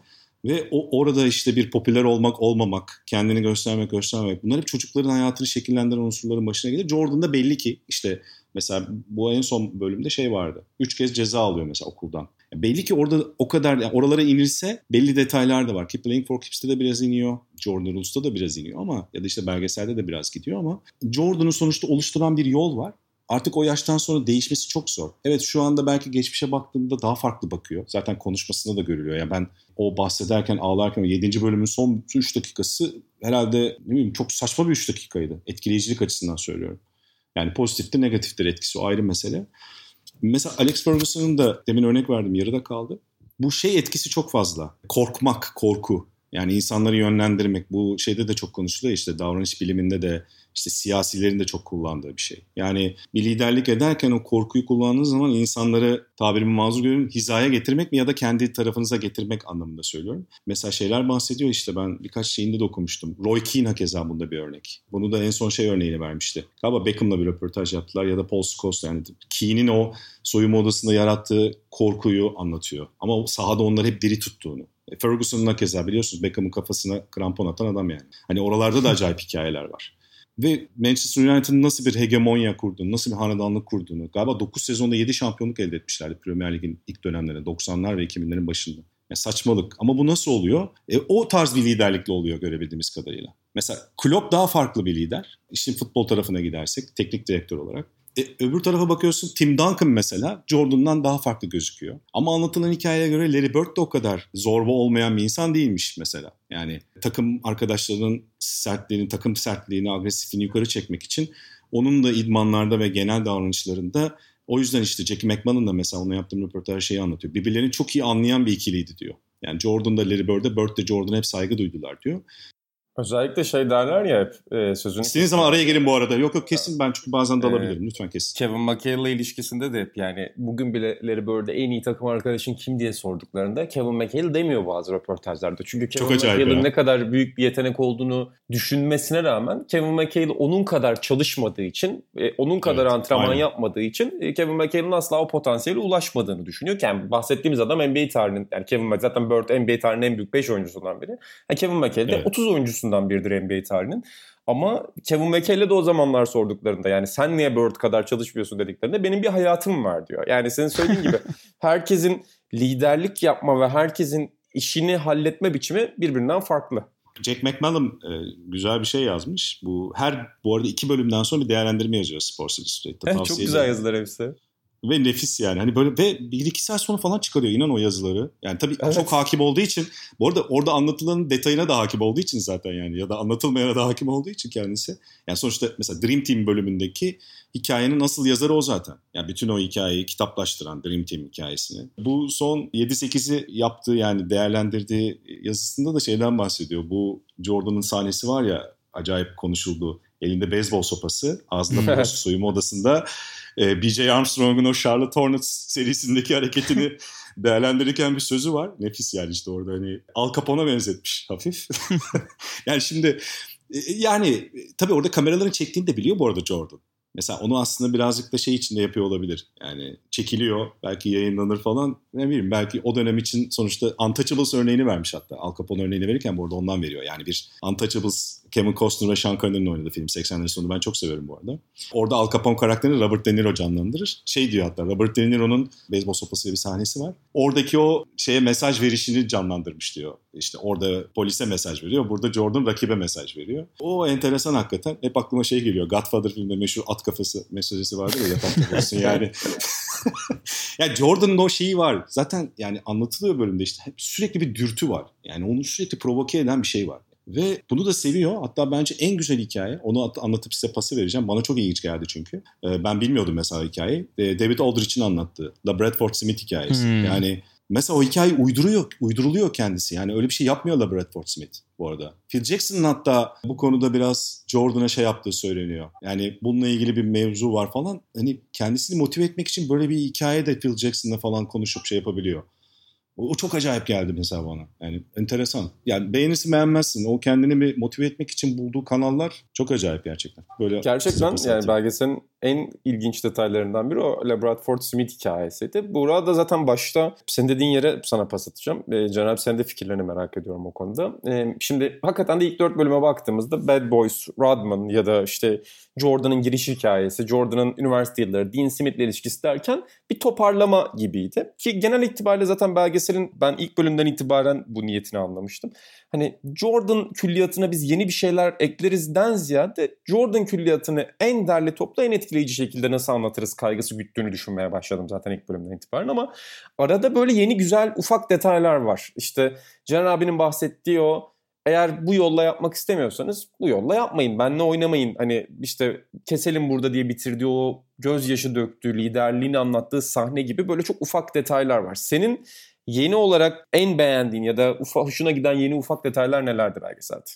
Ve o orada işte bir popüler olmak, olmamak, kendini göstermek, göstermemek bunlar hep çocukların hayatını şekillendiren unsurların başına gelir. Jordan'da belli ki işte mesela bu en son bölümde şey vardı. Üç kez ceza alıyor mesela okuldan. Belli ki orada o kadar yani oralara inilse belli detaylar da var. Keep Playing for Keeps'te de biraz iniyor. Jordan Rules'ta da biraz iniyor ama ya da işte belgeselde de biraz gidiyor ama Jordan'ın sonuçta oluşturan bir yol var. Artık o yaştan sonra değişmesi çok zor. Evet şu anda belki geçmişe baktığımda daha farklı bakıyor. Zaten konuşmasında da görülüyor. Yani ben o bahsederken ağlarken 7. bölümün son 3 dakikası herhalde ne bileyim çok saçma bir 3 dakikaydı. Etkileyicilik açısından söylüyorum. Yani pozitiftir negatiftir etkisi o ayrı mesele. Mesela Alex Ferguson'ın da demin örnek verdim yarıda kaldı. Bu şey etkisi çok fazla. Korkmak, korku. Yani insanları yönlendirmek bu şeyde de çok konuşuluyor işte davranış biliminde de işte siyasilerin de çok kullandığı bir şey. Yani bir liderlik ederken o korkuyu kullandığınız zaman insanları tabirimi mazur görün hizaya getirmek mi ya da kendi tarafınıza getirmek anlamında söylüyorum. Mesela şeyler bahsediyor işte ben birkaç şeyinde de okumuştum. Roy Keane keza bunda bir örnek. Bunu da en son şey örneğini vermişti. Galiba Beckham'la bir röportaj yaptılar ya da Paul Scholes yani Keane'in o soyunma odasında yarattığı korkuyu anlatıyor. Ama sahada onları hep diri tuttuğunu. E, Ferguson'la keza biliyorsunuz Beckham'ın kafasına krampon atan adam yani. Hani oralarda da acayip hikayeler var. Ve Manchester United'ın nasıl bir hegemonya kurduğunu, nasıl bir hanedanlık kurduğunu, galiba 9 sezonda 7 şampiyonluk elde etmişlerdi Premier Lig'in ilk dönemlerinde, 90'lar ve 2000'lerin başında. Yani saçmalık. Ama bu nasıl oluyor? E, o tarz bir liderlikle oluyor görebildiğimiz kadarıyla. Mesela Klopp daha farklı bir lider. İşin futbol tarafına gidersek teknik direktör olarak. E, öbür tarafa bakıyorsun Tim Duncan mesela Jordan'dan daha farklı gözüküyor. Ama anlatılan hikayeye göre Larry Bird de o kadar zorba olmayan bir insan değilmiş mesela. Yani takım arkadaşlarının sertliğini, takım sertliğini, agresifliğini yukarı çekmek için onun da idmanlarda ve genel davranışlarında o yüzden işte Jackie McMahon da mesela ona yaptığım röportaj şeyi anlatıyor. Birbirlerini çok iyi anlayan bir ikiliydi diyor. Yani Jordan da Larry Bird'e, Bird de Jordan'a hep saygı duydular diyor. Özellikle şey derler ya hep e, sözünü... İstediğiniz zaman araya gelin bu arada. Yok yok kesin ben çünkü bazen dalabilirim. Ee, Lütfen kesin. Kevin McHale'la ilişkisinde de hep yani bugün bile Larry Bird'e en iyi takım arkadaşın kim diye sorduklarında Kevin McHale demiyor bazı röportajlarda. Çünkü Kevin McHale'ın ne kadar büyük bir yetenek olduğunu düşünmesine rağmen Kevin McHale onun kadar çalışmadığı için, e, onun kadar evet, antrenman aynen. yapmadığı için e, Kevin McHale'ın asla o potansiyele ulaşmadığını düşünüyor. Yani bahsettiğimiz adam NBA tarihinin yani Kevin McHale zaten Bird NBA tarihinin en büyük 5 oyuncusundan biri. Yani Kevin McHale de evet. 30 oyuncusundan biridir NBA tarihinin. Ama Kevin McHale'le de o zamanlar sorduklarında yani sen niye Bird kadar çalışmıyorsun dediklerinde benim bir hayatım var diyor. Yani senin söylediğin gibi herkesin liderlik yapma ve herkesin işini halletme biçimi birbirinden farklı. Jack McMullen e, güzel bir şey yazmış. Bu her bu arada iki bölümden sonra bir değerlendirme yazıyor Sports Illustrated'da. Evet, çok güzel yazılar hepsi. Ve nefis yani. Hani böyle ve bir iki saat sonra falan çıkarıyor inan o yazıları. Yani tabii evet. çok hakim olduğu için bu arada orada anlatılanın detayına da hakim olduğu için zaten yani ya da anlatılmayana da hakim olduğu için kendisi. Yani sonuçta mesela Dream Team bölümündeki hikayenin asıl yazarı o zaten. Yani bütün o hikayeyi kitaplaştıran Dream Team hikayesini. Bu son 7-8'i yaptığı yani değerlendirdiği yazısında da şeyden bahsediyor. Bu Jordan'ın sahnesi var ya acayip konuşuldu. Elinde beyzbol sopası, ağzında soyunma odasında e, BJ Armstrong'un o Charlotte Hornets serisindeki hareketini değerlendirirken bir sözü var. Nefis yani işte orada hani Al Capone'a benzetmiş hafif. yani şimdi e, yani tabii orada kameraların çektiğini de biliyor bu arada Jordan. Mesela onu aslında birazcık da şey içinde yapıyor olabilir. Yani çekiliyor, belki yayınlanır falan. Ne bileyim belki o dönem için sonuçta Untouchables örneğini vermiş hatta. Al Capone örneğini verirken bu arada ondan veriyor. Yani bir Untouchables Kevin Costner ve Sean Connery'nin oynadığı film 80'lerin sonu ben çok severim bu arada. Orada Al Capone karakterini Robert De Niro canlandırır. Şey diyor hatta Robert De Niro'nun beyzbol sopası bir sahnesi var. Oradaki o şeye mesaj verişini canlandırmış diyor. İşte orada polise mesaj veriyor. Burada Jordan rakibe mesaj veriyor. O enteresan hakikaten. Hep aklıma şey geliyor. Godfather filmde meşhur at kafası mesajesi vardır ya yatak kafası yani. yani Jordan'ın o şeyi var. Zaten yani anlatılıyor bölümde işte hep sürekli bir dürtü var. Yani onu sürekli provoke eden bir şey var. Ve bunu da seviyor. Hatta bence en güzel hikaye. Onu anlatıp size pası vereceğim. Bana çok ilginç geldi çünkü. Ee, ben bilmiyordum mesela hikayeyi. David Aldrich'in anlattığı. La Bradford Smith hikayesi. Hmm. Yani mesela o hikaye uyduruyor, uyduruluyor kendisi. Yani öyle bir şey yapmıyor La Bradford Smith bu arada. Phil Jackson'ın hatta bu konuda biraz Jordan'a şey yaptığı söyleniyor. Yani bununla ilgili bir mevzu var falan. Hani kendisini motive etmek için böyle bir hikaye de Phil Jackson'la falan konuşup şey yapabiliyor. O, çok acayip geldi mesela bana. Yani enteresan. Yani beğenirsin beğenmezsin. O kendini bir motive etmek için bulduğu kanallar çok acayip gerçekten. Böyle gerçekten yani belgeselin en ilginç detaylarından biri o Labrador Smith hikayesiydi. Burada zaten başta sen dediğin yere sana pas atacağım. E, Caner sen de fikirlerini merak ediyorum o konuda. E, şimdi hakikaten de ilk dört bölüme baktığımızda Bad Boys, Rodman ya da işte Jordan'ın giriş hikayesi, Jordan'ın üniversite yılları, Dean Smith'le ilişkisi derken bir toparlama gibiydi. Ki genel itibariyle zaten belgeselin ben ilk bölümden itibaren bu niyetini anlamıştım. Hani Jordan külliyatına biz yeni bir şeyler eklerizden ziyade Jordan külliyatını en derli toplu en etkileyici şekilde nasıl anlatırız kaygısı güttüğünü düşünmeye başladım zaten ilk bölümden itibaren ama arada böyle yeni güzel ufak detaylar var. İşte Caner abinin bahsettiği o eğer bu yolla yapmak istemiyorsanız bu yolla yapmayın. Benle oynamayın. Hani işte keselim burada diye bitirdiği o gözyaşı döktüğü, liderliğini anlattığı sahne gibi böyle çok ufak detaylar var. Senin yeni olarak en beğendiğin ya da ufa, hoşuna giden yeni ufak detaylar nelerdi belgeselde?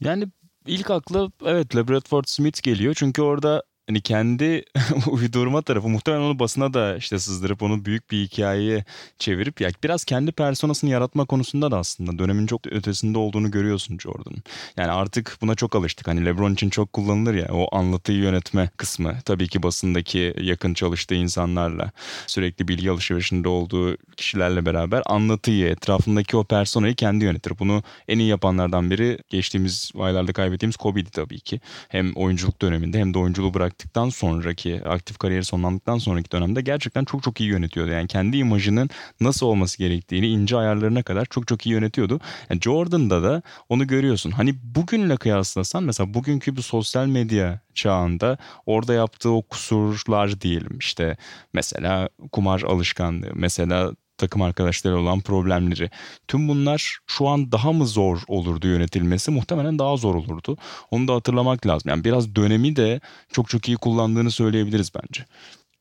Yani ilk akla evet Labrador Smith geliyor. Çünkü orada hani kendi uydurma tarafı muhtemelen onu basına da işte sızdırıp onu büyük bir hikayeye çevirip ya biraz kendi personasını yaratma konusunda da aslında dönemin çok ötesinde olduğunu görüyorsun Jordan'ın. Yani artık buna çok alıştık. Hani LeBron için çok kullanılır ya o anlatıyı yönetme kısmı. Tabii ki basındaki yakın çalıştığı insanlarla sürekli bilgi alışverişinde olduğu kişilerle beraber anlatıyı, etrafındaki o personayı kendi yönetir. Bunu en iyi yapanlardan biri geçtiğimiz aylarda kaybettiğimiz Kobe'di tabii ki. Hem oyunculuk döneminde hem de oyunculuğu bırak bıraktıktan sonraki aktif kariyeri sonlandıktan sonraki dönemde gerçekten çok çok iyi yönetiyordu. Yani kendi imajının nasıl olması gerektiğini ince ayarlarına kadar çok çok iyi yönetiyordu. Yani Jordan'da da onu görüyorsun. Hani bugünle kıyaslasan mesela bugünkü bu sosyal medya çağında orada yaptığı o kusurlar diyelim işte mesela kumar alışkanlığı mesela takım arkadaşları olan problemleri. Tüm bunlar şu an daha mı zor olurdu yönetilmesi? Muhtemelen daha zor olurdu. Onu da hatırlamak lazım. Yani biraz dönemi de çok çok iyi kullandığını söyleyebiliriz bence.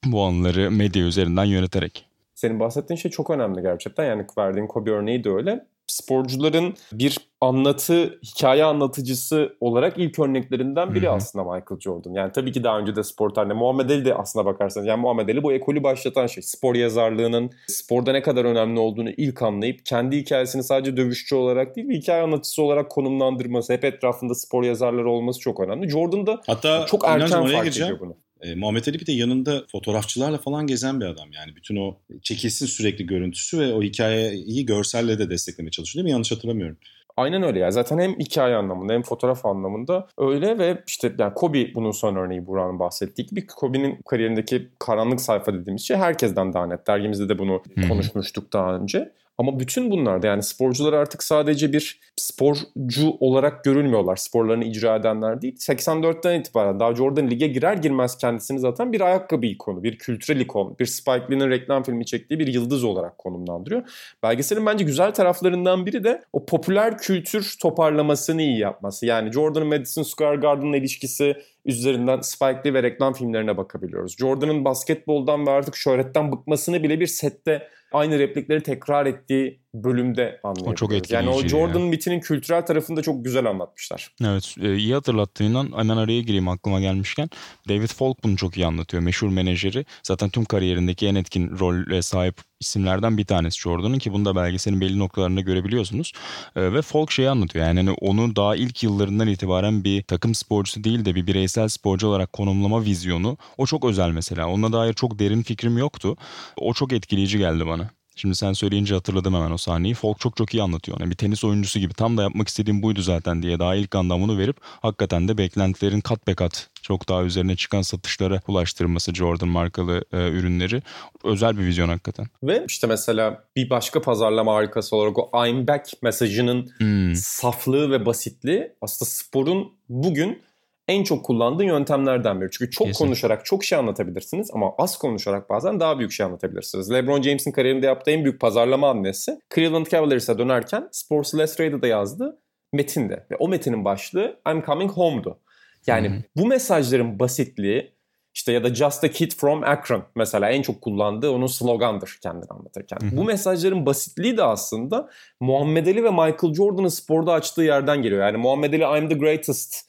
Bu anları medya üzerinden yöneterek. Senin bahsettiğin şey çok önemli gerçekten. Yani verdiğin Kobe örneği de öyle sporcuların bir anlatı, hikaye anlatıcısı olarak ilk örneklerinden biri Hı-hı. aslında Michael Jordan. Yani tabii ki daha önce de spor tarihinde Muhammed Ali de aslına bakarsanız yani Muhammed Ali bu ekolü başlatan şey. Spor yazarlığının sporda ne kadar önemli olduğunu ilk anlayıp kendi hikayesini sadece dövüşçü olarak değil hikaye anlatıcısı olarak konumlandırması, hep etrafında spor yazarları olması çok önemli. Jordan da Hatta çok erken fark ediyor bunu. E, Muhammed Ali bir de yanında fotoğrafçılarla falan gezen bir adam. Yani bütün o çekilsin sürekli görüntüsü ve o hikayeyi görselle de desteklemeye çalışıyor değil mi? Yanlış hatırlamıyorum. Aynen öyle ya. Zaten hem hikaye anlamında hem fotoğraf anlamında öyle ve işte yani Kobe bunun son örneği Burak'ın bahsettiği gibi Kobe'nin kariyerindeki karanlık sayfa dediğimiz şey herkesten daha net. Dergimizde de bunu konuşmuştuk daha önce. Ama bütün bunlarda yani sporcular artık sadece bir sporcu olarak görülmüyorlar. Sporlarını icra edenler değil. 84'ten itibaren daha Jordan lige girer girmez kendisini zaten bir ayakkabı ikonu, bir kültürel ikon, bir Spike Lee'nin reklam filmi çektiği bir yıldız olarak konumlandırıyor. Belgeselin bence güzel taraflarından biri de o popüler kültür toparlamasını iyi yapması. Yani Jordan'ın Madison Square Garden'la ilişkisi üzerinden Spike Lee ve reklam filmlerine bakabiliyoruz. Jordan'ın basketboldan ve artık şöhretten bıkmasını bile bir sette aynı replikleri tekrar ettiği bölümde anlayabiliyoruz. O çok etkileyici. Yani o Jordan ya. mitinin kültürel tarafını da çok güzel anlatmışlar. Evet e, iyi hatırlattığından hemen araya gireyim aklıma gelmişken. David Falk bunu çok iyi anlatıyor. Meşhur menajeri. Zaten tüm kariyerindeki en etkin role sahip isimlerden bir tanesi Jordan'ın ki bunu da belgeselin belli noktalarında görebiliyorsunuz. E, ve Falk şeyi anlatıyor yani hani onu daha ilk yıllarından itibaren bir takım sporcusu değil de bir bireysel sporcu olarak konumlama vizyonu o çok özel mesela. Ona dair çok derin fikrim yoktu. O çok etkileyici geldi bana. Şimdi sen söyleyince hatırladım hemen o sahneyi. Folk çok çok iyi anlatıyor. Yani bir tenis oyuncusu gibi tam da yapmak istediğim buydu zaten diye daha ilk anda bunu verip hakikaten de beklentilerin kat be kat çok daha üzerine çıkan satışlara ulaştırması Jordan markalı e, ürünleri özel bir vizyon hakikaten. Ve işte mesela bir başka pazarlama harikası olarak o I'm back mesajının hmm. saflığı ve basitliği aslında sporun bugün en çok kullandığı yöntemlerden biri. Çünkü çok Kesin. konuşarak çok şey anlatabilirsiniz ama az konuşarak bazen daha büyük şey anlatabilirsiniz. LeBron James'in kariyerinde yaptığı en büyük pazarlama hamlesi Cleveland Cavaliers'a dönerken Sports Illustrated'da yazdı. metinde ve o metinin başlığı I'm coming home'du. Yani Hı-hı. bu mesajların basitliği işte ya da Just a Kid from Akron mesela en çok kullandığı onun slogandır kendini anlatırken. Hı-hı. Bu mesajların basitliği de aslında Muhammed Ali ve Michael Jordan'ın sporda açtığı yerden geliyor. Yani Muhammed Ali I'm the greatest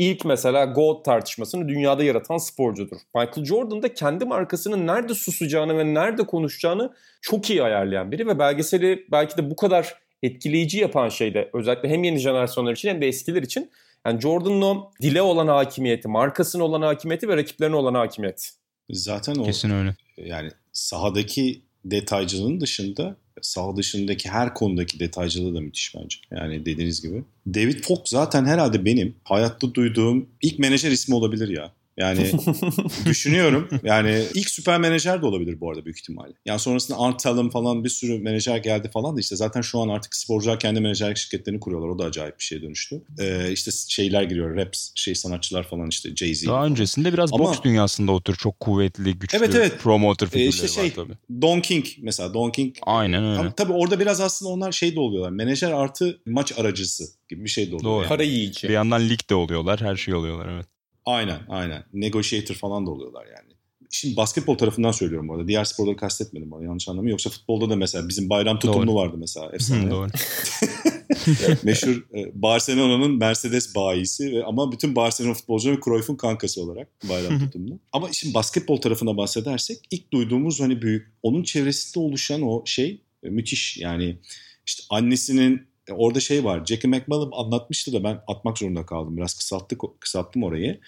ilk mesela GOAT tartışmasını dünyada yaratan sporcudur. Michael Jordan da kendi markasının nerede susacağını ve nerede konuşacağını çok iyi ayarlayan biri ve belgeseli belki de bu kadar etkileyici yapan şey de özellikle hem yeni jenerasyonlar için hem de eskiler için yani Jordan'ın o dile olan hakimiyeti, markasına olan hakimiyeti ve rakiplerine olan hakimiyeti. Zaten o Kesin öyle. Yani sahadaki detaycılığın dışında sağ dışındaki her konudaki detaycılığı da müthiş bence. Yani dediğiniz gibi. David Falk zaten herhalde benim hayatta duyduğum ilk menajer ismi olabilir ya. Yani düşünüyorum. Yani ilk süper menajer de olabilir bu arada büyük ihtimalle. Yani sonrasında Art Talon falan bir sürü menajer geldi falan da işte zaten şu an artık sporcular kendi menajerlik şirketlerini kuruyorlar. O da acayip bir şeye dönüştü. Ee, işte şeyler giriyor. Rap şey sanatçılar falan işte Jay-Z. Daha öncesinde biraz Ama, boks dünyasında otur çok kuvvetli, güçlü evet, evet. promoter figürleri ee, işte şey, var tabii. Don King mesela. Don King. Aynen öyle. Ama tabii orada biraz aslında onlar şey de oluyorlar. Menajer artı maç aracısı gibi bir şey de oluyor. Doğru. Yani. Para yiyici. Bir yandan lig de oluyorlar. Her şey oluyorlar evet. Aynen aynen. Negotiator falan da oluyorlar yani. Şimdi basketbol tarafından söylüyorum bu arada. Diğer sporları kastetmedim bana yanlış anlamayın. Yoksa futbolda da mesela bizim bayram tutumlu Doğru. vardı mesela. Efsane. Doğru. Meşhur e, Barcelona'nın Mercedes bayisi ve ama bütün Barcelona futbolcuları Cruyff'un kankası olarak bayram tutumlu. ama şimdi basketbol tarafına bahsedersek ilk duyduğumuz hani büyük onun çevresinde oluşan o şey e, müthiş. Yani işte annesinin orada şey var. Jackie McMullen anlatmıştı da ben atmak zorunda kaldım. Biraz kısalttık, kısalttım orayı.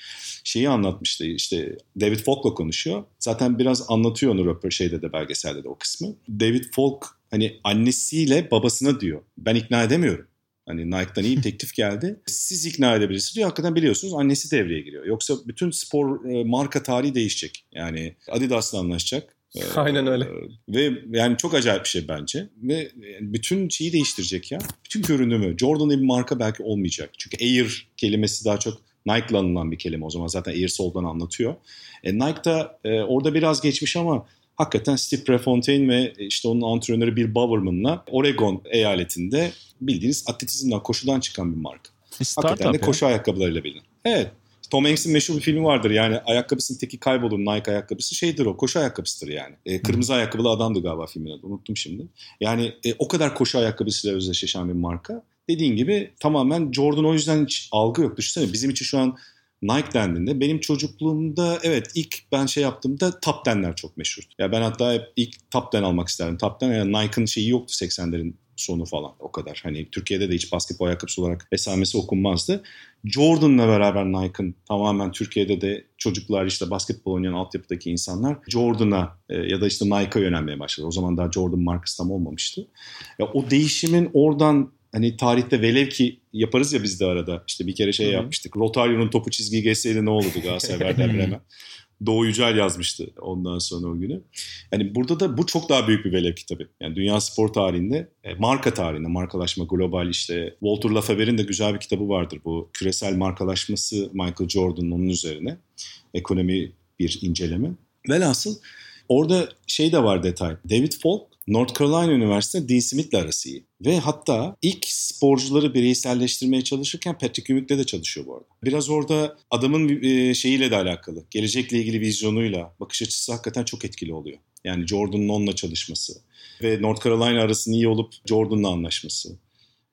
Şeyi anlatmıştı işte David Falk'la konuşuyor. Zaten biraz anlatıyor onu röper şeyde de belgeselde de o kısmı. David Falk hani annesiyle babasına diyor. Ben ikna edemiyorum. Hani Nike'dan iyi teklif geldi. Siz ikna edebilirsiniz diyor. Hakikaten biliyorsunuz annesi devreye giriyor. Yoksa bütün spor e, marka tarihi değişecek. Yani Adidas'la anlaşacak. Aynen öyle. Ve yani çok acayip bir şey bence. Ve bütün şeyi değiştirecek ya. Bütün görünümü. Jordan'ın bir marka belki olmayacak. Çünkü Air kelimesi daha çok Nike'la anılan bir kelime o zaman. Zaten Air Soul'dan anlatıyor. E, Nike'da e, orada biraz geçmiş ama hakikaten Steve Prefontaine ve işte onun antrenörü Bill Bowerman'la Oregon eyaletinde bildiğiniz atletizmden, koşudan çıkan bir marka. Bir hakikaten de koşu ayakkabılarıyla bilin. Evet. Tom Hanks'in meşhur bir filmi vardır yani ayakkabısının teki kaybolur Nike ayakkabısı şeydir o koşu ayakkabısıdır yani. E, kırmızı ayakkabılı adamdı galiba filmin adı unuttum şimdi. Yani e, o kadar koşu ayakkabısıyla özdeşleşen bir marka. Dediğin gibi tamamen Jordan o yüzden hiç algı yok. Düşünsene bizim için şu an Nike dendiğinde benim çocukluğumda evet ilk ben şey yaptığımda Top Ten'ler çok meşhur. Ya ben hatta hep ilk Top Ten almak isterdim. Top Ten yani Nike'ın şeyi yoktu 80'lerin sonu falan o kadar. Hani Türkiye'de de hiç basketbol ayakkabısı olarak esamesi okunmazdı. Jordan'la beraber Nike'ın tamamen Türkiye'de de çocuklar işte basketbol oynayan altyapıdaki insanlar Jordan'a e, ya da işte Nike'a yönelmeye başladı. O zaman daha Jordan markası tam olmamıştı. Ya o değişimin oradan hani tarihte velev ki yaparız ya biz de arada. İşte bir kere şey Hı-hı. yapmıştık. Rotario'nun topu çizgiyi geçseydi ne olurdu Galatasaray Werder Bremen. Doğu Yücel yazmıştı ondan sonra o günü. Yani burada da bu çok daha büyük bir velev tabii. Yani dünya spor tarihinde, e, marka tarihinde, markalaşma, global işte Walter Lafever'in de güzel bir kitabı vardır. Bu küresel markalaşması Michael Jordan'ın onun üzerine. Ekonomi bir inceleme. Velhasıl orada şey de var detay. David Falk North Carolina Üniversitesi Dean Smith'le arası iyi. Ve hatta ilk sporcuları bireyselleştirmeye çalışırken Patrick Ewing'le de çalışıyor bu arada. Biraz orada adamın e, şeyiyle de alakalı. Gelecekle ilgili vizyonuyla bakış açısı hakikaten çok etkili oluyor. Yani Jordan'ın onunla çalışması ve North Carolina arasının iyi olup Jordan'la anlaşması.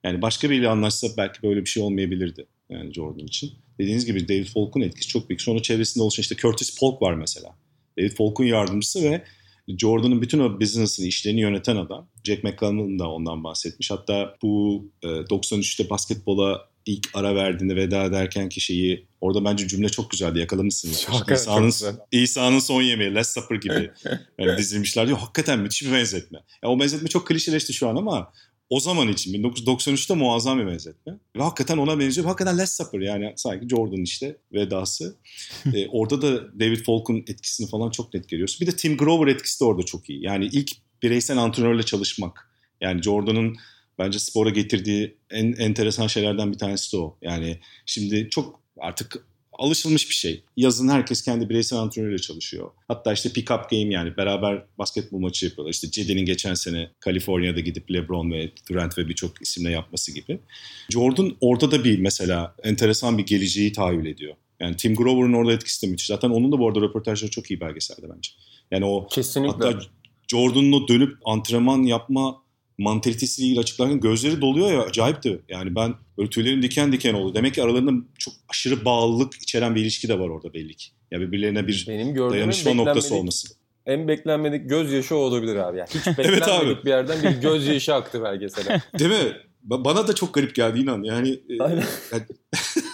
Yani başka biriyle anlaşsa belki böyle bir şey olmayabilirdi yani Jordan için. Dediğiniz gibi David Falk'un etkisi çok büyük. Sonra çevresinde oluşan işte Curtis Polk var mesela. David Falk'un yardımcısı ve Jordan'ın bütün o business'ını, işlerini yöneten adam. Jack McCallum da ondan bahsetmiş. Hatta bu e, 93'te basketbola ilk ara verdiğinde veda ederken ki şeyi orada bence cümle çok güzeldi yakalamışsınız. Çok, İsa'nın, çok İsa'nın son yemeği Last Supper gibi yani dizilmişler diyor. Hakikaten müthiş bir benzetme. Ya o benzetme çok klişeleşti şu an ama o zaman için 1993'te muazzam bir benzetme. Ve hakikaten ona benziyor. Hakikaten Last Supper yani sanki Jordan işte vedası. ee, orada da David Falk'un etkisini falan çok net görüyoruz. Bir de Tim Grover etkisi de orada çok iyi. Yani ilk bireysel antrenörle çalışmak. Yani Jordan'ın bence spora getirdiği en enteresan şeylerden bir tanesi de o. Yani şimdi çok artık alışılmış bir şey. Yazın herkes kendi bireysel antrenörüyle çalışıyor. Hatta işte pick-up game yani beraber basketbol maçı yapıyorlar. İşte Cedi'nin geçen sene Kaliforniya'da gidip LeBron ve Durant ve birçok isimle yapması gibi. Jordan orada da bir mesela enteresan bir geleceği tahayyül ediyor. Yani Tim Grover'ın orada etkisi de müthiş. Zaten onun da bu arada röportajları çok iyi belgeselde bence. Yani o Kesinlikle. hatta Jordan'ın o dönüp antrenman yapma mantalitesiyle ilgili açıklarken gözleri doluyor ya acayipti. Yani ben böyle tüylerim diken diken oldu. Demek ki aralarında çok aşırı bağlılık içeren bir ilişki de var orada belli ki. Ya birbirlerine bir Benim dayanışma noktası olması. En beklenmedik gözyaşı o olabilir abi. Yani hiç beklenmedik abi. bir yerden bir gözyaşı aktı belgesele. Değil mi? Ba- Bana da çok garip geldi inan. Yani e, Aynen. yani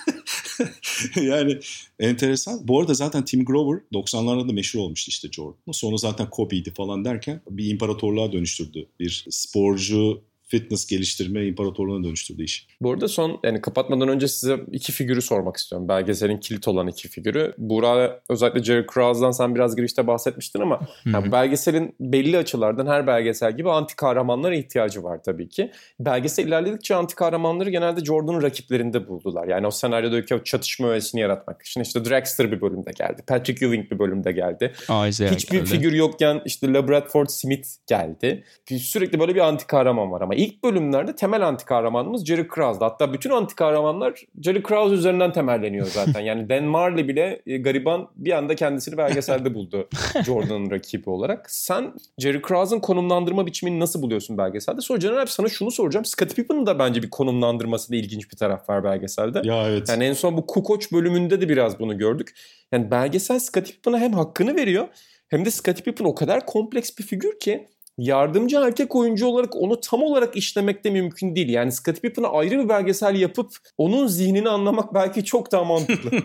enteresan. Bu arada zaten Tim Grover 90'larda da meşhur olmuştu işte Jordan. Sonra zaten Kobe'ydi falan derken bir imparatorluğa dönüştürdü. Bir sporcu fitness geliştirme imparatorluğuna dönüştürdü işi. Bu arada son yani kapatmadan önce size iki figürü sormak istiyorum. Belgeselin kilit olan iki figürü. Buğra özellikle Jerry Krause'dan sen biraz girişte bahsetmiştin ama yani belgeselin belli açılardan her belgesel gibi anti kahramanlara ihtiyacı var tabii ki. Belgesel ilerledikçe anti kahramanları genelde Jordan'ın rakiplerinde buldular. Yani o senaryodaki o çatışma öğesini yaratmak için. işte Dragster bir bölümde geldi. Patrick Ewing bir bölümde geldi. Isaiah Hiçbir geldi. figür yokken işte LaBradford Smith geldi. Sürekli böyle bir anti kahraman var ama ilk bölümlerde temel anti kahramanımız Jerry Krause'du. Hatta bütün anti kahramanlar Jerry Krause üzerinden temelleniyor zaten. Yani Dan Marley bile e, gariban bir anda kendisini belgeselde buldu Jordan'ın rakibi olarak. Sen Jerry Krause'un konumlandırma biçimini nasıl buluyorsun belgeselde? Sonra Caner abi sana şunu soracağım. Scottie Pippen'ın da bence bir konumlandırmasında ilginç bir taraf var belgeselde. Ya evet. Yani en son bu Kukoç bölümünde de biraz bunu gördük. Yani belgesel Scottie Pippen'a hem hakkını veriyor hem de Scottie Pippen o kadar kompleks bir figür ki yardımcı erkek oyuncu olarak onu tam olarak işlemek de mümkün değil. Yani Scottie Pippen'a ayrı bir belgesel yapıp onun zihnini anlamak belki çok daha mantıklı.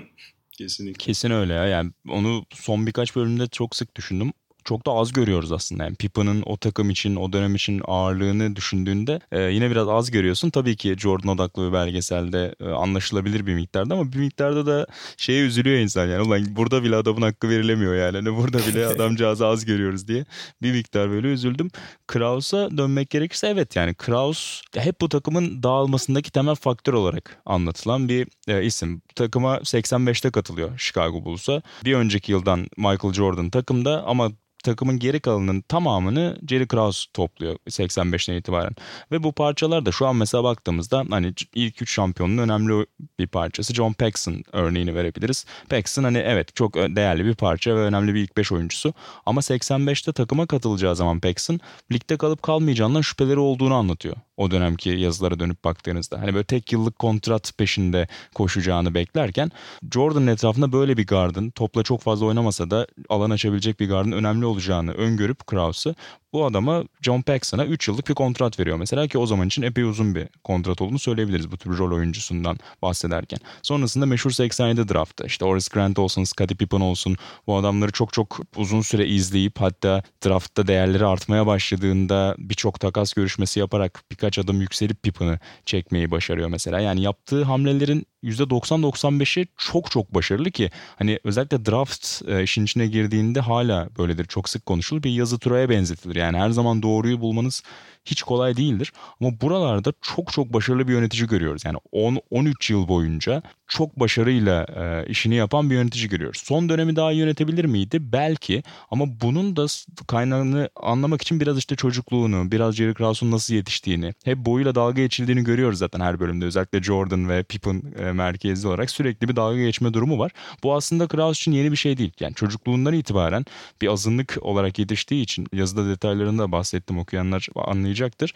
Kesinlikle. Kesin öyle ya. Yani onu son birkaç bölümde çok sık düşündüm. Çok da az görüyoruz aslında. Yani Pippa'nın o takım için, o dönem için ağırlığını düşündüğünde e, yine biraz az görüyorsun. Tabii ki Jordan odaklı bir belgeselde e, anlaşılabilir bir miktarda ama bir miktarda da şeye üzülüyor insan yani. Ulan burada bile adamın hakkı verilemiyor yani. Hani burada bile adamcağızı az görüyoruz diye. Bir miktar böyle üzüldüm. Krause'a dönmek gerekirse evet yani Kraus hep bu takımın dağılmasındaki temel faktör olarak anlatılan bir e, isim. Takıma 85'te katılıyor Chicago Bulls'a. Bir önceki yıldan Michael Jordan takımda ama takımın geri kalanının tamamını Jerry Krause topluyor 85'ten itibaren. Ve bu parçalar da şu an mesela baktığımızda hani ilk 3 şampiyonun önemli bir parçası. John Paxson örneğini verebiliriz. Paxson hani evet çok değerli bir parça ve önemli bir ilk 5 oyuncusu. Ama 85'te takıma katılacağı zaman Paxson ligde kalıp kalmayacağından şüpheleri olduğunu anlatıyor. O dönemki yazılara dönüp baktığınızda. Hani böyle tek yıllık kontrat peşinde koşacağını beklerken Jordan'ın etrafında böyle bir gardın topla çok fazla oynamasa da alan açabilecek bir gardın önemli olacağını öngörüp Krause bu adama John Paxson'a 3 yıllık bir kontrat veriyor mesela ki o zaman için epey uzun bir kontrat olduğunu söyleyebiliriz bu tür rol oyuncusundan bahsederken. Sonrasında meşhur 87 draftta işte Horace Grant olsun, Scottie Pippen olsun bu adamları çok çok uzun süre izleyip hatta draftta değerleri artmaya başladığında birçok takas görüşmesi yaparak birkaç adım yükselip Pippen'ı çekmeyi başarıyor mesela. Yani yaptığı hamlelerin %90-95'i çok çok başarılı ki hani özellikle draft e, işin içine girdiğinde hala böyledir. Çok sık konuşulur. Bir yazı turaya benzetilir. Yani her zaman doğruyu bulmanız hiç kolay değildir. Ama buralarda çok çok başarılı bir yönetici görüyoruz. Yani 10-13 yıl boyunca çok başarıyla e, işini yapan bir yönetici görüyoruz. Son dönemi daha yönetebilir miydi? Belki ama bunun da kaynağını anlamak için biraz işte çocukluğunu, biraz Jerry Krause'un nasıl yetiştiğini, hep boyuyla dalga geçildiğini görüyoruz zaten her bölümde. Özellikle Jordan ve Pippen e, merkezli olarak sürekli bir dalga geçme durumu var. Bu aslında Krause için yeni bir şey değil. Yani çocukluğundan itibaren bir azınlık olarak yetiştiği için yazıda detaylarında bahsettim okuyanlar anlayacaktır.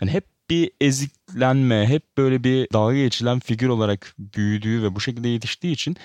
Yani hep bir eziklenme, hep böyle bir dalga geçilen figür olarak büyüdüğü ve bu şekilde yetiştiği için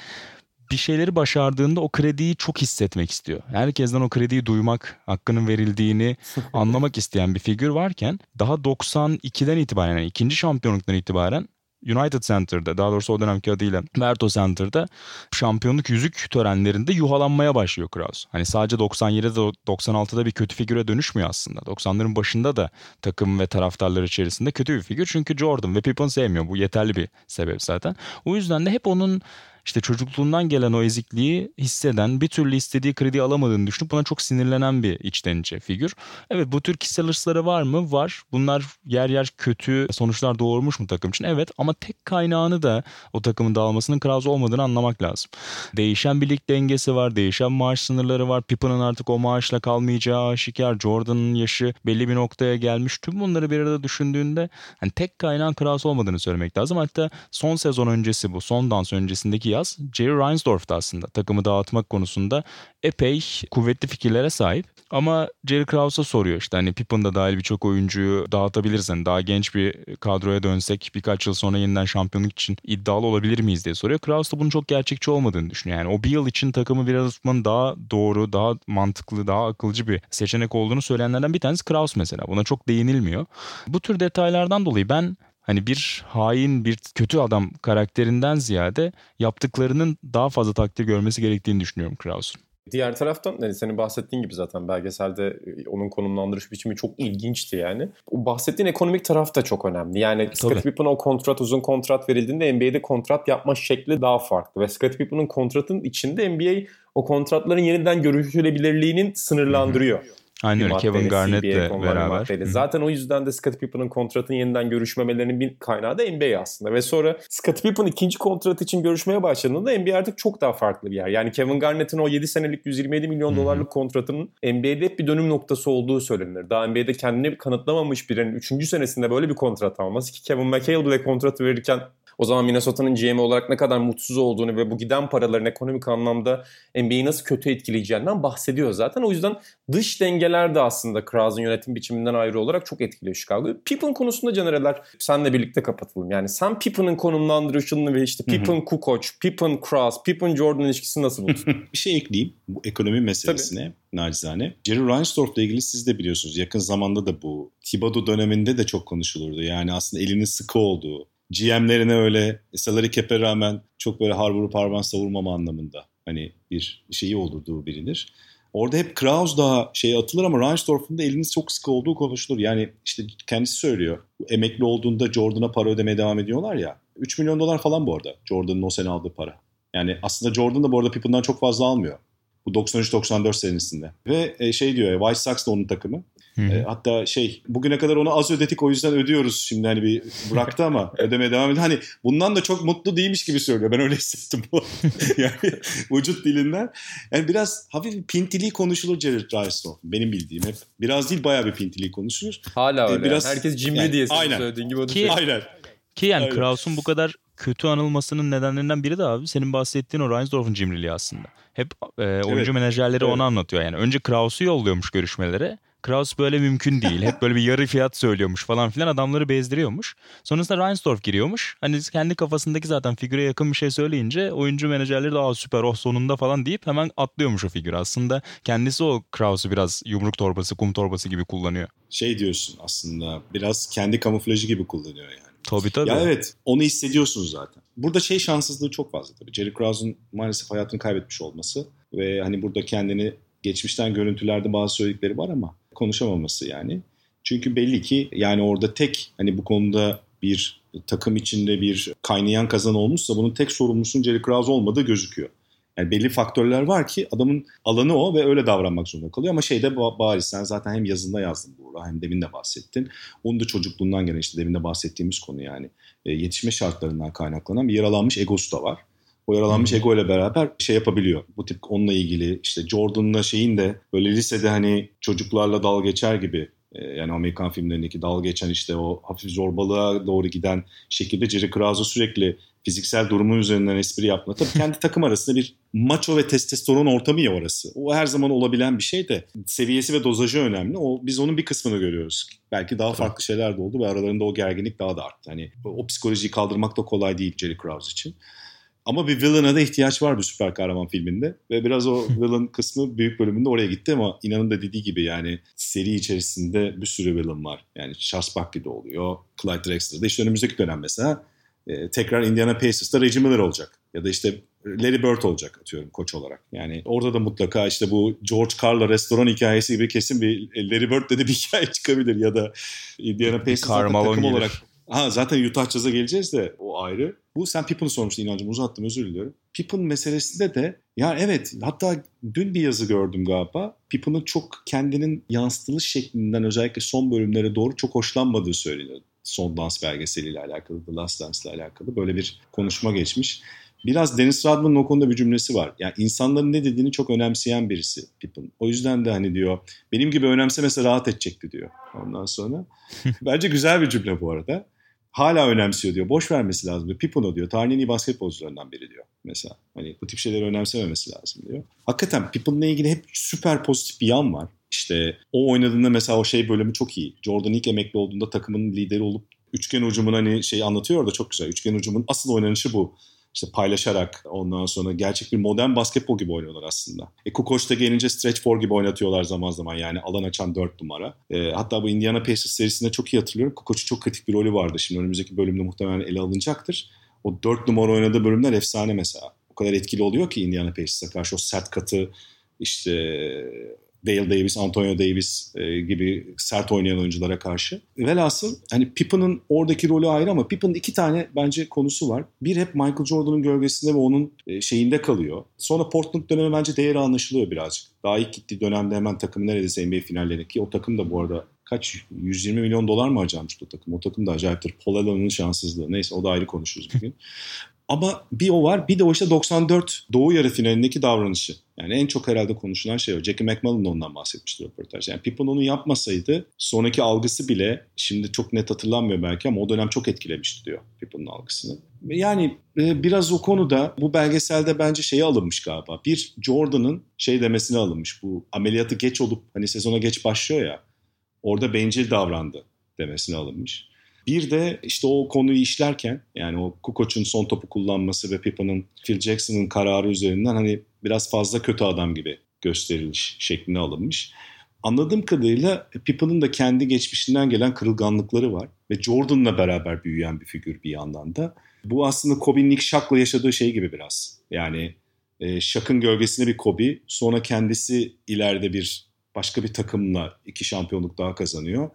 bir şeyleri başardığında o krediyi çok hissetmek istiyor. Herkesten o krediyi duymak, hakkının verildiğini anlamak isteyen bir figür varken daha 92'den itibaren, yani ikinci şampiyonluktan itibaren United Center'da daha doğrusu o dönemki adıyla Merto Center'da şampiyonluk yüzük törenlerinde yuhalanmaya başlıyor Kraus. Hani sadece 97'de 96'da bir kötü figüre dönüşmüyor aslında. 90'ların başında da takım ve taraftarlar içerisinde kötü bir figür. Çünkü Jordan ve Pippen sevmiyor. Bu yeterli bir sebep zaten. O yüzden de hep onun işte çocukluğundan gelen o ezikliği hisseden, bir türlü istediği kredi alamadığını düşünüp buna çok sinirlenen bir içten içe figür. Evet bu tür kişisel hırsları var mı? Var. Bunlar yer yer kötü sonuçlar doğurmuş mu takım için? Evet ama tek kaynağını da o takımın dağılmasının Krause olmadığını anlamak lazım. Değişen bir lig dengesi var, değişen maaş sınırları var. Pippen'ın artık o maaşla kalmayacağı aşikar. Jordan'ın yaşı belli bir noktaya gelmiş. Tüm bunları bir arada düşündüğünde hani tek kaynağın Krause olmadığını söylemek lazım. Hatta son sezon öncesi bu, son dans öncesindeki yaz Jerry Reinsdorf'ta aslında takımı dağıtmak konusunda epey kuvvetli fikirlere sahip. Ama Jerry Krause'a soruyor işte hani Pippen da dahil birçok oyuncuyu dağıtabiliriz. Yani daha genç bir kadroya dönsek birkaç yıl sonra yeniden şampiyonluk için iddialı olabilir miyiz diye soruyor. Krause da bunun çok gerçekçi olmadığını düşünüyor. Yani o bir yıl için takımı biraz tutmanın daha doğru, daha mantıklı, daha akılcı bir seçenek olduğunu söyleyenlerden bir tanesi Krause mesela. Buna çok değinilmiyor. Bu tür detaylardan dolayı ben hani bir hain, bir kötü adam karakterinden ziyade yaptıklarının daha fazla takdir görmesi gerektiğini düşünüyorum Krause'un. Diğer taraftan hani senin bahsettiğin gibi zaten belgeselde e, onun konumlandırış biçimi çok ilginçti yani. O bahsettiğin ekonomik taraf da çok önemli. Yani Scottie Pippen'a o kontrat uzun kontrat verildiğinde NBA'de kontrat yapma şekli daha farklı. Ve Scottie Pippen'ın kontratın içinde NBA o kontratların yeniden görüşülebilirliğinin sınırlandırıyor. Hı hı. Aynen öyle. Kevin Garnett'le beraber. Zaten o yüzden de Scottie Pippen'ın kontratının yeniden görüşmemelerinin bir kaynağı da NBA aslında. Ve sonra Scottie Pippen ikinci kontrat için görüşmeye başladığında NBA artık çok daha farklı bir yer. Yani Kevin Garnett'in o 7 senelik 127 milyon dolarlık kontratının NBA'de hep bir dönüm noktası olduğu söylenir. Daha NBA'de kendini kanıtlamamış birinin 3. senesinde böyle bir kontrat alması ki Kevin McHale bile kontratı verirken o zaman Minnesota'nın GM olarak ne kadar mutsuz olduğunu ve bu giden paraların ekonomik anlamda NBA'yi nasıl kötü etkileyeceğinden bahsediyor zaten. O yüzden dış dengeler de aslında Krause'un yönetim biçiminden ayrı olarak çok etkiliyor Chicago'yu. Pippen konusunda Canereler senle birlikte kapatalım. Yani sen Pippen'ın konumlandırışını ve işte Pippen Kukoc, Pippen Krause, Pippen Jordan ilişkisini nasıl buldun? bir şey ekleyeyim bu ekonomi meselesine. Tabii nacizane. Jerry Reinsdorf'la ilgili siz de biliyorsunuz. Yakın zamanda da bu Thibodeau döneminde de çok konuşulurdu. Yani aslında elinin sıkı olduğu, GM'lerine öyle salary cap'e rağmen çok böyle har vurup harman savurmama anlamında hani bir şeyi olurduğu bilinir. Orada hep Kraus daha şey atılır ama Reinsdorf'un da eliniz çok sıkı olduğu konuşulur. Yani işte kendisi söylüyor. Emekli olduğunda Jordan'a para ödemeye devam ediyorlar ya. 3 milyon dolar falan bu arada Jordan'ın o sene aldığı para. Yani aslında Jordan da bu arada Pippen'dan çok fazla almıyor. Bu 93-94 senesinde. Ve e, şey diyor ya White Sox da onun takımı. E, hatta şey bugüne kadar onu az ödedik o yüzden ödüyoruz şimdi hani bir bıraktı ama ödemeye devam ediyor. Hani bundan da çok mutlu değilmiş gibi söylüyor. Ben öyle hissettim bu. yani vücut dilinden. Yani biraz hafif pintiliği konuşulur Jared Drysdale. Benim bildiğim hep. Biraz değil bayağı bir pintiliği konuşulur. Hala e, öyle. Biraz, Herkes cimri yani, diye aynen. söylediğin gibi. Ki, aynen. Ki yani Kraus'un bu kadar kötü anılmasının nedenlerinden biri de abi senin bahsettiğin o Reinsdorf'un cimriliği aslında. Hep e, oyuncu evet. menajerleri evet. onu anlatıyor yani. Önce Kraus'u yolluyormuş görüşmelere. Kraus böyle mümkün değil. Hep böyle bir yarı fiyat söylüyormuş falan filan adamları bezdiriyormuş. Sonrasında Reinsdorf giriyormuş. Hani kendi kafasındaki zaten figüre yakın bir şey söyleyince oyuncu menajerleri de aa süper oh sonunda falan deyip hemen atlıyormuş o figür. Aslında kendisi o Kraus'u biraz yumruk torbası, kum torbası gibi kullanıyor. Şey diyorsun aslında biraz kendi kamuflajı gibi kullanıyor yani. Tabii tabii. Ya evet onu hissediyorsunuz zaten. Burada şey şanssızlığı çok fazla tabii. Jerry Krause'un maalesef hayatını kaybetmiş olması ve hani burada kendini geçmişten görüntülerde bazı söyledikleri var ama konuşamaması yani. Çünkü belli ki yani orada tek hani bu konuda bir takım içinde bir kaynayan kazan olmuşsa bunun tek sorumlusunun Jerry Krause olmadığı gözüküyor. Yani belli faktörler var ki adamın alanı o ve öyle davranmak zorunda kalıyor. Ama şeyde bariz sen zaten hem yazında yazdın burada hem demin de bahsettin. Onun da çocukluğundan gelen işte demin de bahsettiğimiz konu yani e, yetişme şartlarından kaynaklanan bir yaralanmış egosu da var. O yaralanmış hmm. ego ile beraber şey yapabiliyor. Bu tip onunla ilgili işte Jordan'la şeyin de böyle lisede hani çocuklarla dal geçer gibi e, yani Amerikan filmlerindeki dal geçen işte o hafif zorbalığa doğru giden şekilde Jerry Krause sürekli fiziksel durumun üzerinden espri yapma. Tabii kendi takım arasında bir maço ve testosteron ortamı ya orası. O her zaman olabilen bir şey de seviyesi ve dozajı önemli. O biz onun bir kısmını görüyoruz. Belki daha farklı şeyler de oldu ve aralarında o gerginlik daha da arttı. Hani o psikolojiyi kaldırmak da kolay değil Jerry Krause için. Ama bir villain'a da ihtiyaç var bu süper kahraman filminde. Ve biraz o villain kısmı büyük bölümünde oraya gitti ama inanın da dediği gibi yani seri içerisinde bir sürü villain var. Yani Charles Buckley'de oluyor. Clyde Drexler'da. İşte önümüzdeki dönem mesela e, tekrar Indiana Pacers'ta Reggie Miller olacak. Ya da işte Larry Bird olacak atıyorum koç olarak. Yani orada da mutlaka işte bu George Carl'la restoran hikayesi gibi kesin bir Larry Bird de bir hikaye çıkabilir ya da Indiana Pacers takım olarak Ha zaten Utah Jazz'a geleceğiz de o ayrı. Bu sen Pippen'ı sormuştun inancım uzattım özür diliyorum. Pippen meselesinde de ya evet hatta dün bir yazı gördüm galiba. Pippen'ın çok kendinin yansıtılış şeklinden özellikle son bölümlere doğru çok hoşlanmadığı söyleniyor. Son dans belgeseliyle alakalı, The Last Dance ile alakalı böyle bir konuşma geçmiş. Biraz Dennis Rodman'ın o konuda bir cümlesi var. Yani insanların ne dediğini çok önemseyen birisi Pippen. O yüzden de hani diyor benim gibi önemsemese rahat edecekti diyor. Ondan sonra bence güzel bir cümle bu arada hala önemsiyor diyor. Boş vermesi lazım diyor. Pippen diyor. Tarihin iyi basketbolcularından biri diyor mesela. Hani bu tip şeyleri önemsememesi lazım diyor. Hakikaten Pippen'la ilgili hep süper pozitif bir yan var. İşte o oynadığında mesela o şey bölümü çok iyi. Jordan ilk emekli olduğunda takımın lideri olup üçgen ucumun hani şey anlatıyor da çok güzel. Üçgen ucumun asıl oynanışı bu işte paylaşarak ondan sonra gerçek bir modern basketbol gibi oynuyorlar aslında. E Kukoc da gelince stretch four gibi oynatıyorlar zaman zaman yani alan açan dört numara. E, hatta bu Indiana Pacers serisinde çok iyi hatırlıyorum. Kukoc'un çok kritik bir rolü vardı. Şimdi önümüzdeki bölümde muhtemelen ele alınacaktır. O dört numara oynadığı bölümler efsane mesela. O kadar etkili oluyor ki Indiana Pacers'a karşı o sert katı işte Dale Davis, Antonio Davis e, gibi sert oynayan oyunculara karşı. Velhasıl hani Pippen'ın oradaki rolü ayrı ama Pippen'ın iki tane bence konusu var. Bir hep Michael Jordan'ın gölgesinde ve onun e, şeyinde kalıyor. Sonra Portland dönemi bence değeri anlaşılıyor birazcık. Daha ilk gittiği dönemde hemen takımı neredeyse NBA finallerindeki o takım da bu arada kaç 120 milyon dolar mı harcamıştı o takım? O takım da acayiptir. Paul Allen'ın şanssızlığı. Neyse o da ayrı konuşuruz bugün. Ama bir o var bir de o işte 94 Doğu yarı finalindeki davranışı. Yani en çok herhalde konuşulan şey o. Jackie McMullen da ondan bahsetmişti röportaj. Yani Pippen onu yapmasaydı sonraki algısı bile şimdi çok net hatırlanmıyor belki ama o dönem çok etkilemişti diyor Pippen'ın algısını. Yani e, biraz o konuda bu belgeselde bence şeye alınmış galiba. Bir Jordan'ın şey demesine alınmış. Bu ameliyatı geç olup hani sezona geç başlıyor ya. Orada bencil davrandı demesine alınmış. Bir de işte o konuyu işlerken yani o Kukoc'un son topu kullanması ve Pippen'ın Phil Jackson'ın kararı üzerinden hani biraz fazla kötü adam gibi gösteriliş şekline alınmış. Anladığım kadarıyla Pippen'ın da kendi geçmişinden gelen kırılganlıkları var ve Jordan'la beraber büyüyen bir figür bir yandan da. Bu aslında Kobe'nin ilk Shaq'la yaşadığı şey gibi biraz. Yani e, Shaq'ın gölgesinde bir Kobe, sonra kendisi ileride bir başka bir takımla iki şampiyonluk daha kazanıyor.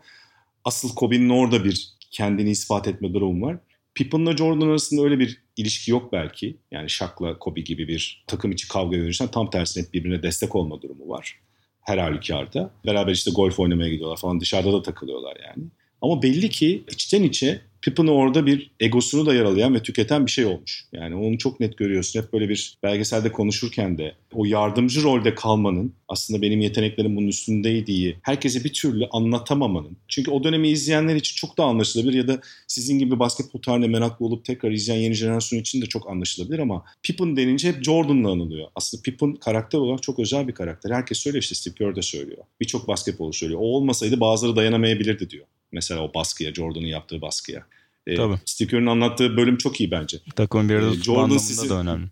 Asıl Kobe'nin orada bir kendini ispat etme durumu var. Pippen'la Jordan arasında öyle bir ilişki yok belki. Yani Shaq'la Kobe gibi bir takım içi kavga dönüşen tam tersine birbirine destek olma durumu var. Her halükarda. Beraber işte golf oynamaya gidiyorlar falan dışarıda da takılıyorlar yani. Ama belli ki içten içe Pippin'i orada bir egosunu da yaralayan ve tüketen bir şey olmuş. Yani onu çok net görüyorsun. Hep böyle bir belgeselde konuşurken de o yardımcı rolde kalmanın aslında benim yeteneklerim bunun üstündeydiği herkese bir türlü anlatamamanın. Çünkü o dönemi izleyenler için çok da anlaşılabilir ya da sizin gibi basketbol tarihine meraklı olup tekrar izleyen yeni jenerasyon için de çok anlaşılabilir ama Pippen denince hep Jordan'la anılıyor. Aslında Pippen karakter olarak çok özel bir karakter. Herkes söylüyor işte Steve Kerr de söylüyor. Birçok basketbolu söylüyor. O olmasaydı bazıları dayanamayabilirdi diyor. Mesela o baskıya, Jordan'ın yaptığı baskıya. E, Tabii. Steve Kerr'ın anlattığı bölüm çok iyi bence. Takımın bir arada e, Jordan sizin, da önemli.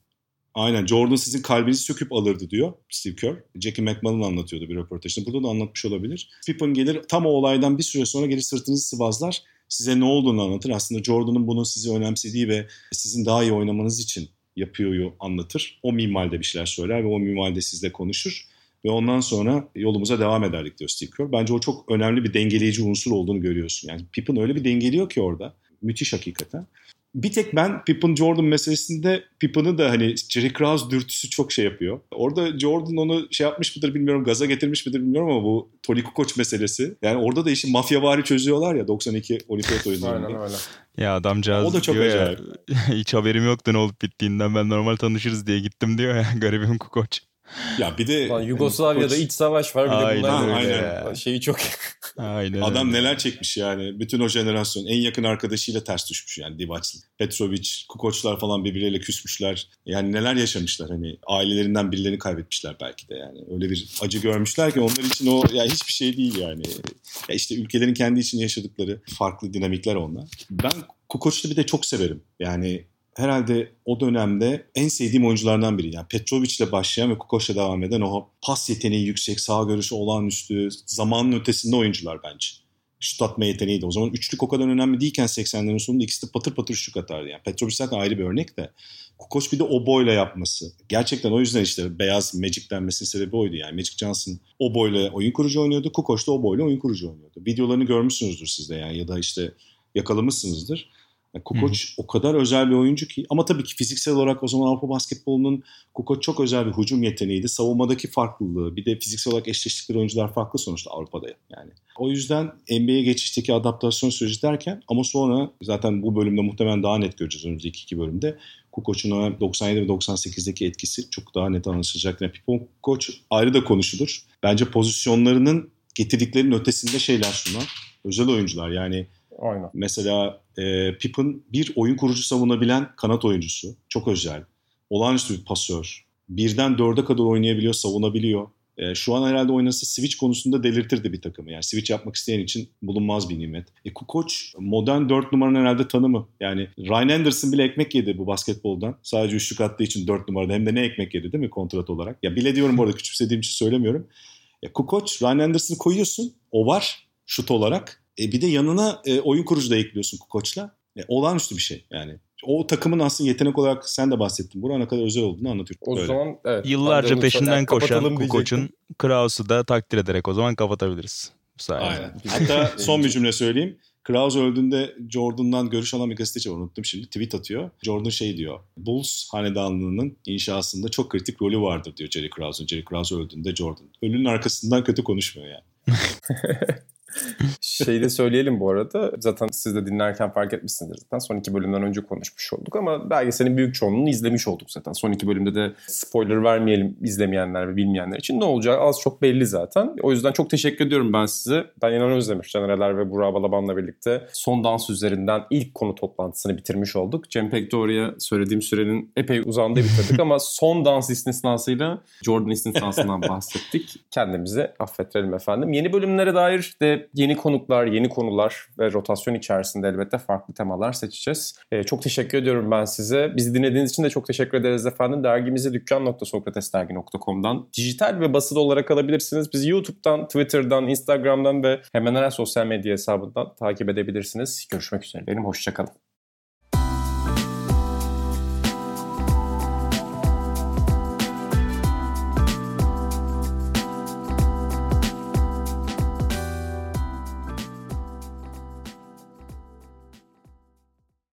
Aynen Jordan sizin kalbinizi söküp alırdı diyor Steve Kerr. Jackie McMullen anlatıyordu bir röportajında. Burada da anlatmış olabilir. Pippen gelir tam o olaydan bir süre sonra gelir sırtınızı sıvazlar. Size ne olduğunu anlatır. Aslında Jordan'ın bunu sizi önemsediği ve sizin daha iyi oynamanız için yapıyoryu anlatır. O minvalde bir şeyler söyler ve o minvalde sizle konuşur. Ve ondan sonra yolumuza devam ederdik diyor Steve Kerr. Bence o çok önemli bir dengeleyici unsur olduğunu görüyorsun. Yani Pippen öyle bir dengeliyor ki orada. Müthiş hakikaten. Bir tek ben Pippen Jordan meselesinde Pippen'ı da hani Jerry Krause dürtüsü çok şey yapıyor. Orada Jordan onu şey yapmış mıdır bilmiyorum, gaza getirmiş midir bilmiyorum ama bu Tony Kukoc meselesi. Yani orada da işi mafyavari çözüyorlar ya 92 olimpiyat oyunlarında. Aynen öyle. Ya adamcağız o da çok diyor acayip. ya hiç haberim yoktu ne olup bittiğinden ben normal tanışırız diye gittim diyor ya garibim Kukoc. Ya bir de Lan Yugoslavya'da hani, iç savaş var bir aynen, de bunlar aynen. şeyi çok aynen. Adam neler çekmiş yani. Bütün o jenerasyon en yakın arkadaşıyla ters düşmüş yani Divaçlı. Petrovic, Kukoçlar falan birbirleriyle küsmüşler. Yani neler yaşamışlar hani ailelerinden birilerini kaybetmişler belki de yani. Öyle bir acı görmüşler ki onlar için o ya hiçbir şey değil yani. Ya işte ülkelerin kendi içinde yaşadıkları farklı dinamikler onlar. Ben Kukoç'u bir de çok severim. Yani herhalde o dönemde en sevdiğim oyunculardan biri. Yani Petrovic ile başlayan ve Kukos'la devam eden o pas yeteneği yüksek, sağ görüşü olağanüstü, zamanın ötesinde oyuncular bence. Şut atma yeteneği de. O zaman üçlük o kadar önemli değilken 80'lerin sonunda ikisi de patır patır şut atardı. Yani Petrovic zaten ayrı bir örnek de. Kukos bir de o boyla yapması. Gerçekten o yüzden işte beyaz Magic denmesinin sebebi oydu yani. Magic Johnson o boyla oyun kurucu oynuyordu. Kukos da o boyla oyun kurucu oynuyordu. Videolarını görmüşsünüzdür siz de yani ya da işte yakalamışsınızdır. Yani Kukoc o kadar özel bir oyuncu ki ama tabii ki fiziksel olarak o zaman Avrupa basketbolunun Kukoc çok özel bir hücum yeteneğiydi. Savunmadaki farklılığı bir de fiziksel olarak eşleştikleri oyuncular farklı sonuçta Avrupa'da yani. O yüzden NBA'ye geçişteki adaptasyon süreci derken ama sonra zaten bu bölümde muhtemelen daha net göreceğiz önümüzdeki iki bölümde. Kukoc'un 97 ve 98'deki etkisi çok daha net anlaşılacak. Yani Pipo Kukoc ayrı da konuşulur. Bence pozisyonlarının getirdiklerinin ötesinde şeyler şunlar. Özel oyuncular yani Aynen. Mesela e, Pippen bir oyun kurucu savunabilen kanat oyuncusu. Çok özel. Olağanüstü bir pasör. Birden dörde kadar oynayabiliyor, savunabiliyor. E, şu an herhalde oynasa switch konusunda delirtirdi bir takımı. Yani switch yapmak isteyen için bulunmaz bir nimet. E, Kukoc modern dört numaranın herhalde tanımı. Yani Ryan Anderson bile ekmek yedi bu basketboldan. Sadece üçlük attığı için dört numarada hem de ne ekmek yedi değil mi kontrat olarak? Ya bile diyorum bu arada küçümsediğim için söylemiyorum. E, Kukoc, Ryan Anderson'ı koyuyorsun. O var şut olarak. E bir de yanına e, oyun kurucu da ekliyorsun Kukoç'la. E, olağanüstü bir şey yani. O takımın aslında yetenek olarak sen de bahsettin. Burana kadar özel olduğunu anlatıyor. O Böyle. zaman evet. Yıllarca peşinden koşan Kukoc'un Kraus'u da takdir ederek o zaman kapatabiliriz. Bu sayede. Aynen. Hatta son bir cümle söyleyeyim. Kraus öldüğünde Jordan'dan görüş alan bir gazeteci unuttum şimdi tweet atıyor. Jordan şey diyor. Bulls hanedanlığının inşasında çok kritik rolü vardır diyor Jerry Krause'un. Jerry Krause öldüğünde Jordan. Ölünün arkasından kötü konuşmuyor yani. Şeyi de söyleyelim bu arada. Zaten siz de dinlerken fark etmişsinizdir zaten. Son iki bölümden önce konuşmuş olduk ama belgeselin büyük çoğunluğunu izlemiş olduk zaten. Son iki bölümde de spoiler vermeyelim izlemeyenler ve bilmeyenler için. Ne olacağı az çok belli zaten. O yüzden çok teşekkür ediyorum ben size. Ben İnan Özdemiş, Canereler ve Burak Balaban'la birlikte son dans üzerinden ilk konu toplantısını bitirmiş olduk. Cem Pektor'ya söylediğim sürenin epey uzandığı bitirdik ama son dans istisnasıyla Jordan istisnasından bahsettik. Kendimizi affettirelim efendim. Yeni bölümlere dair de yeni konuklar, yeni konular ve rotasyon içerisinde elbette farklı temalar seçeceğiz. Ee, çok teşekkür ediyorum ben size. Bizi dinlediğiniz için de çok teşekkür ederiz efendim. Dergimizi dükkan.sokratesdergi.com'dan dijital ve basılı olarak alabilirsiniz. Bizi YouTube'dan, Twitter'dan, Instagram'dan ve hemen her sosyal medya hesabından takip edebilirsiniz. Görüşmek üzere. Benim hoşçakalın.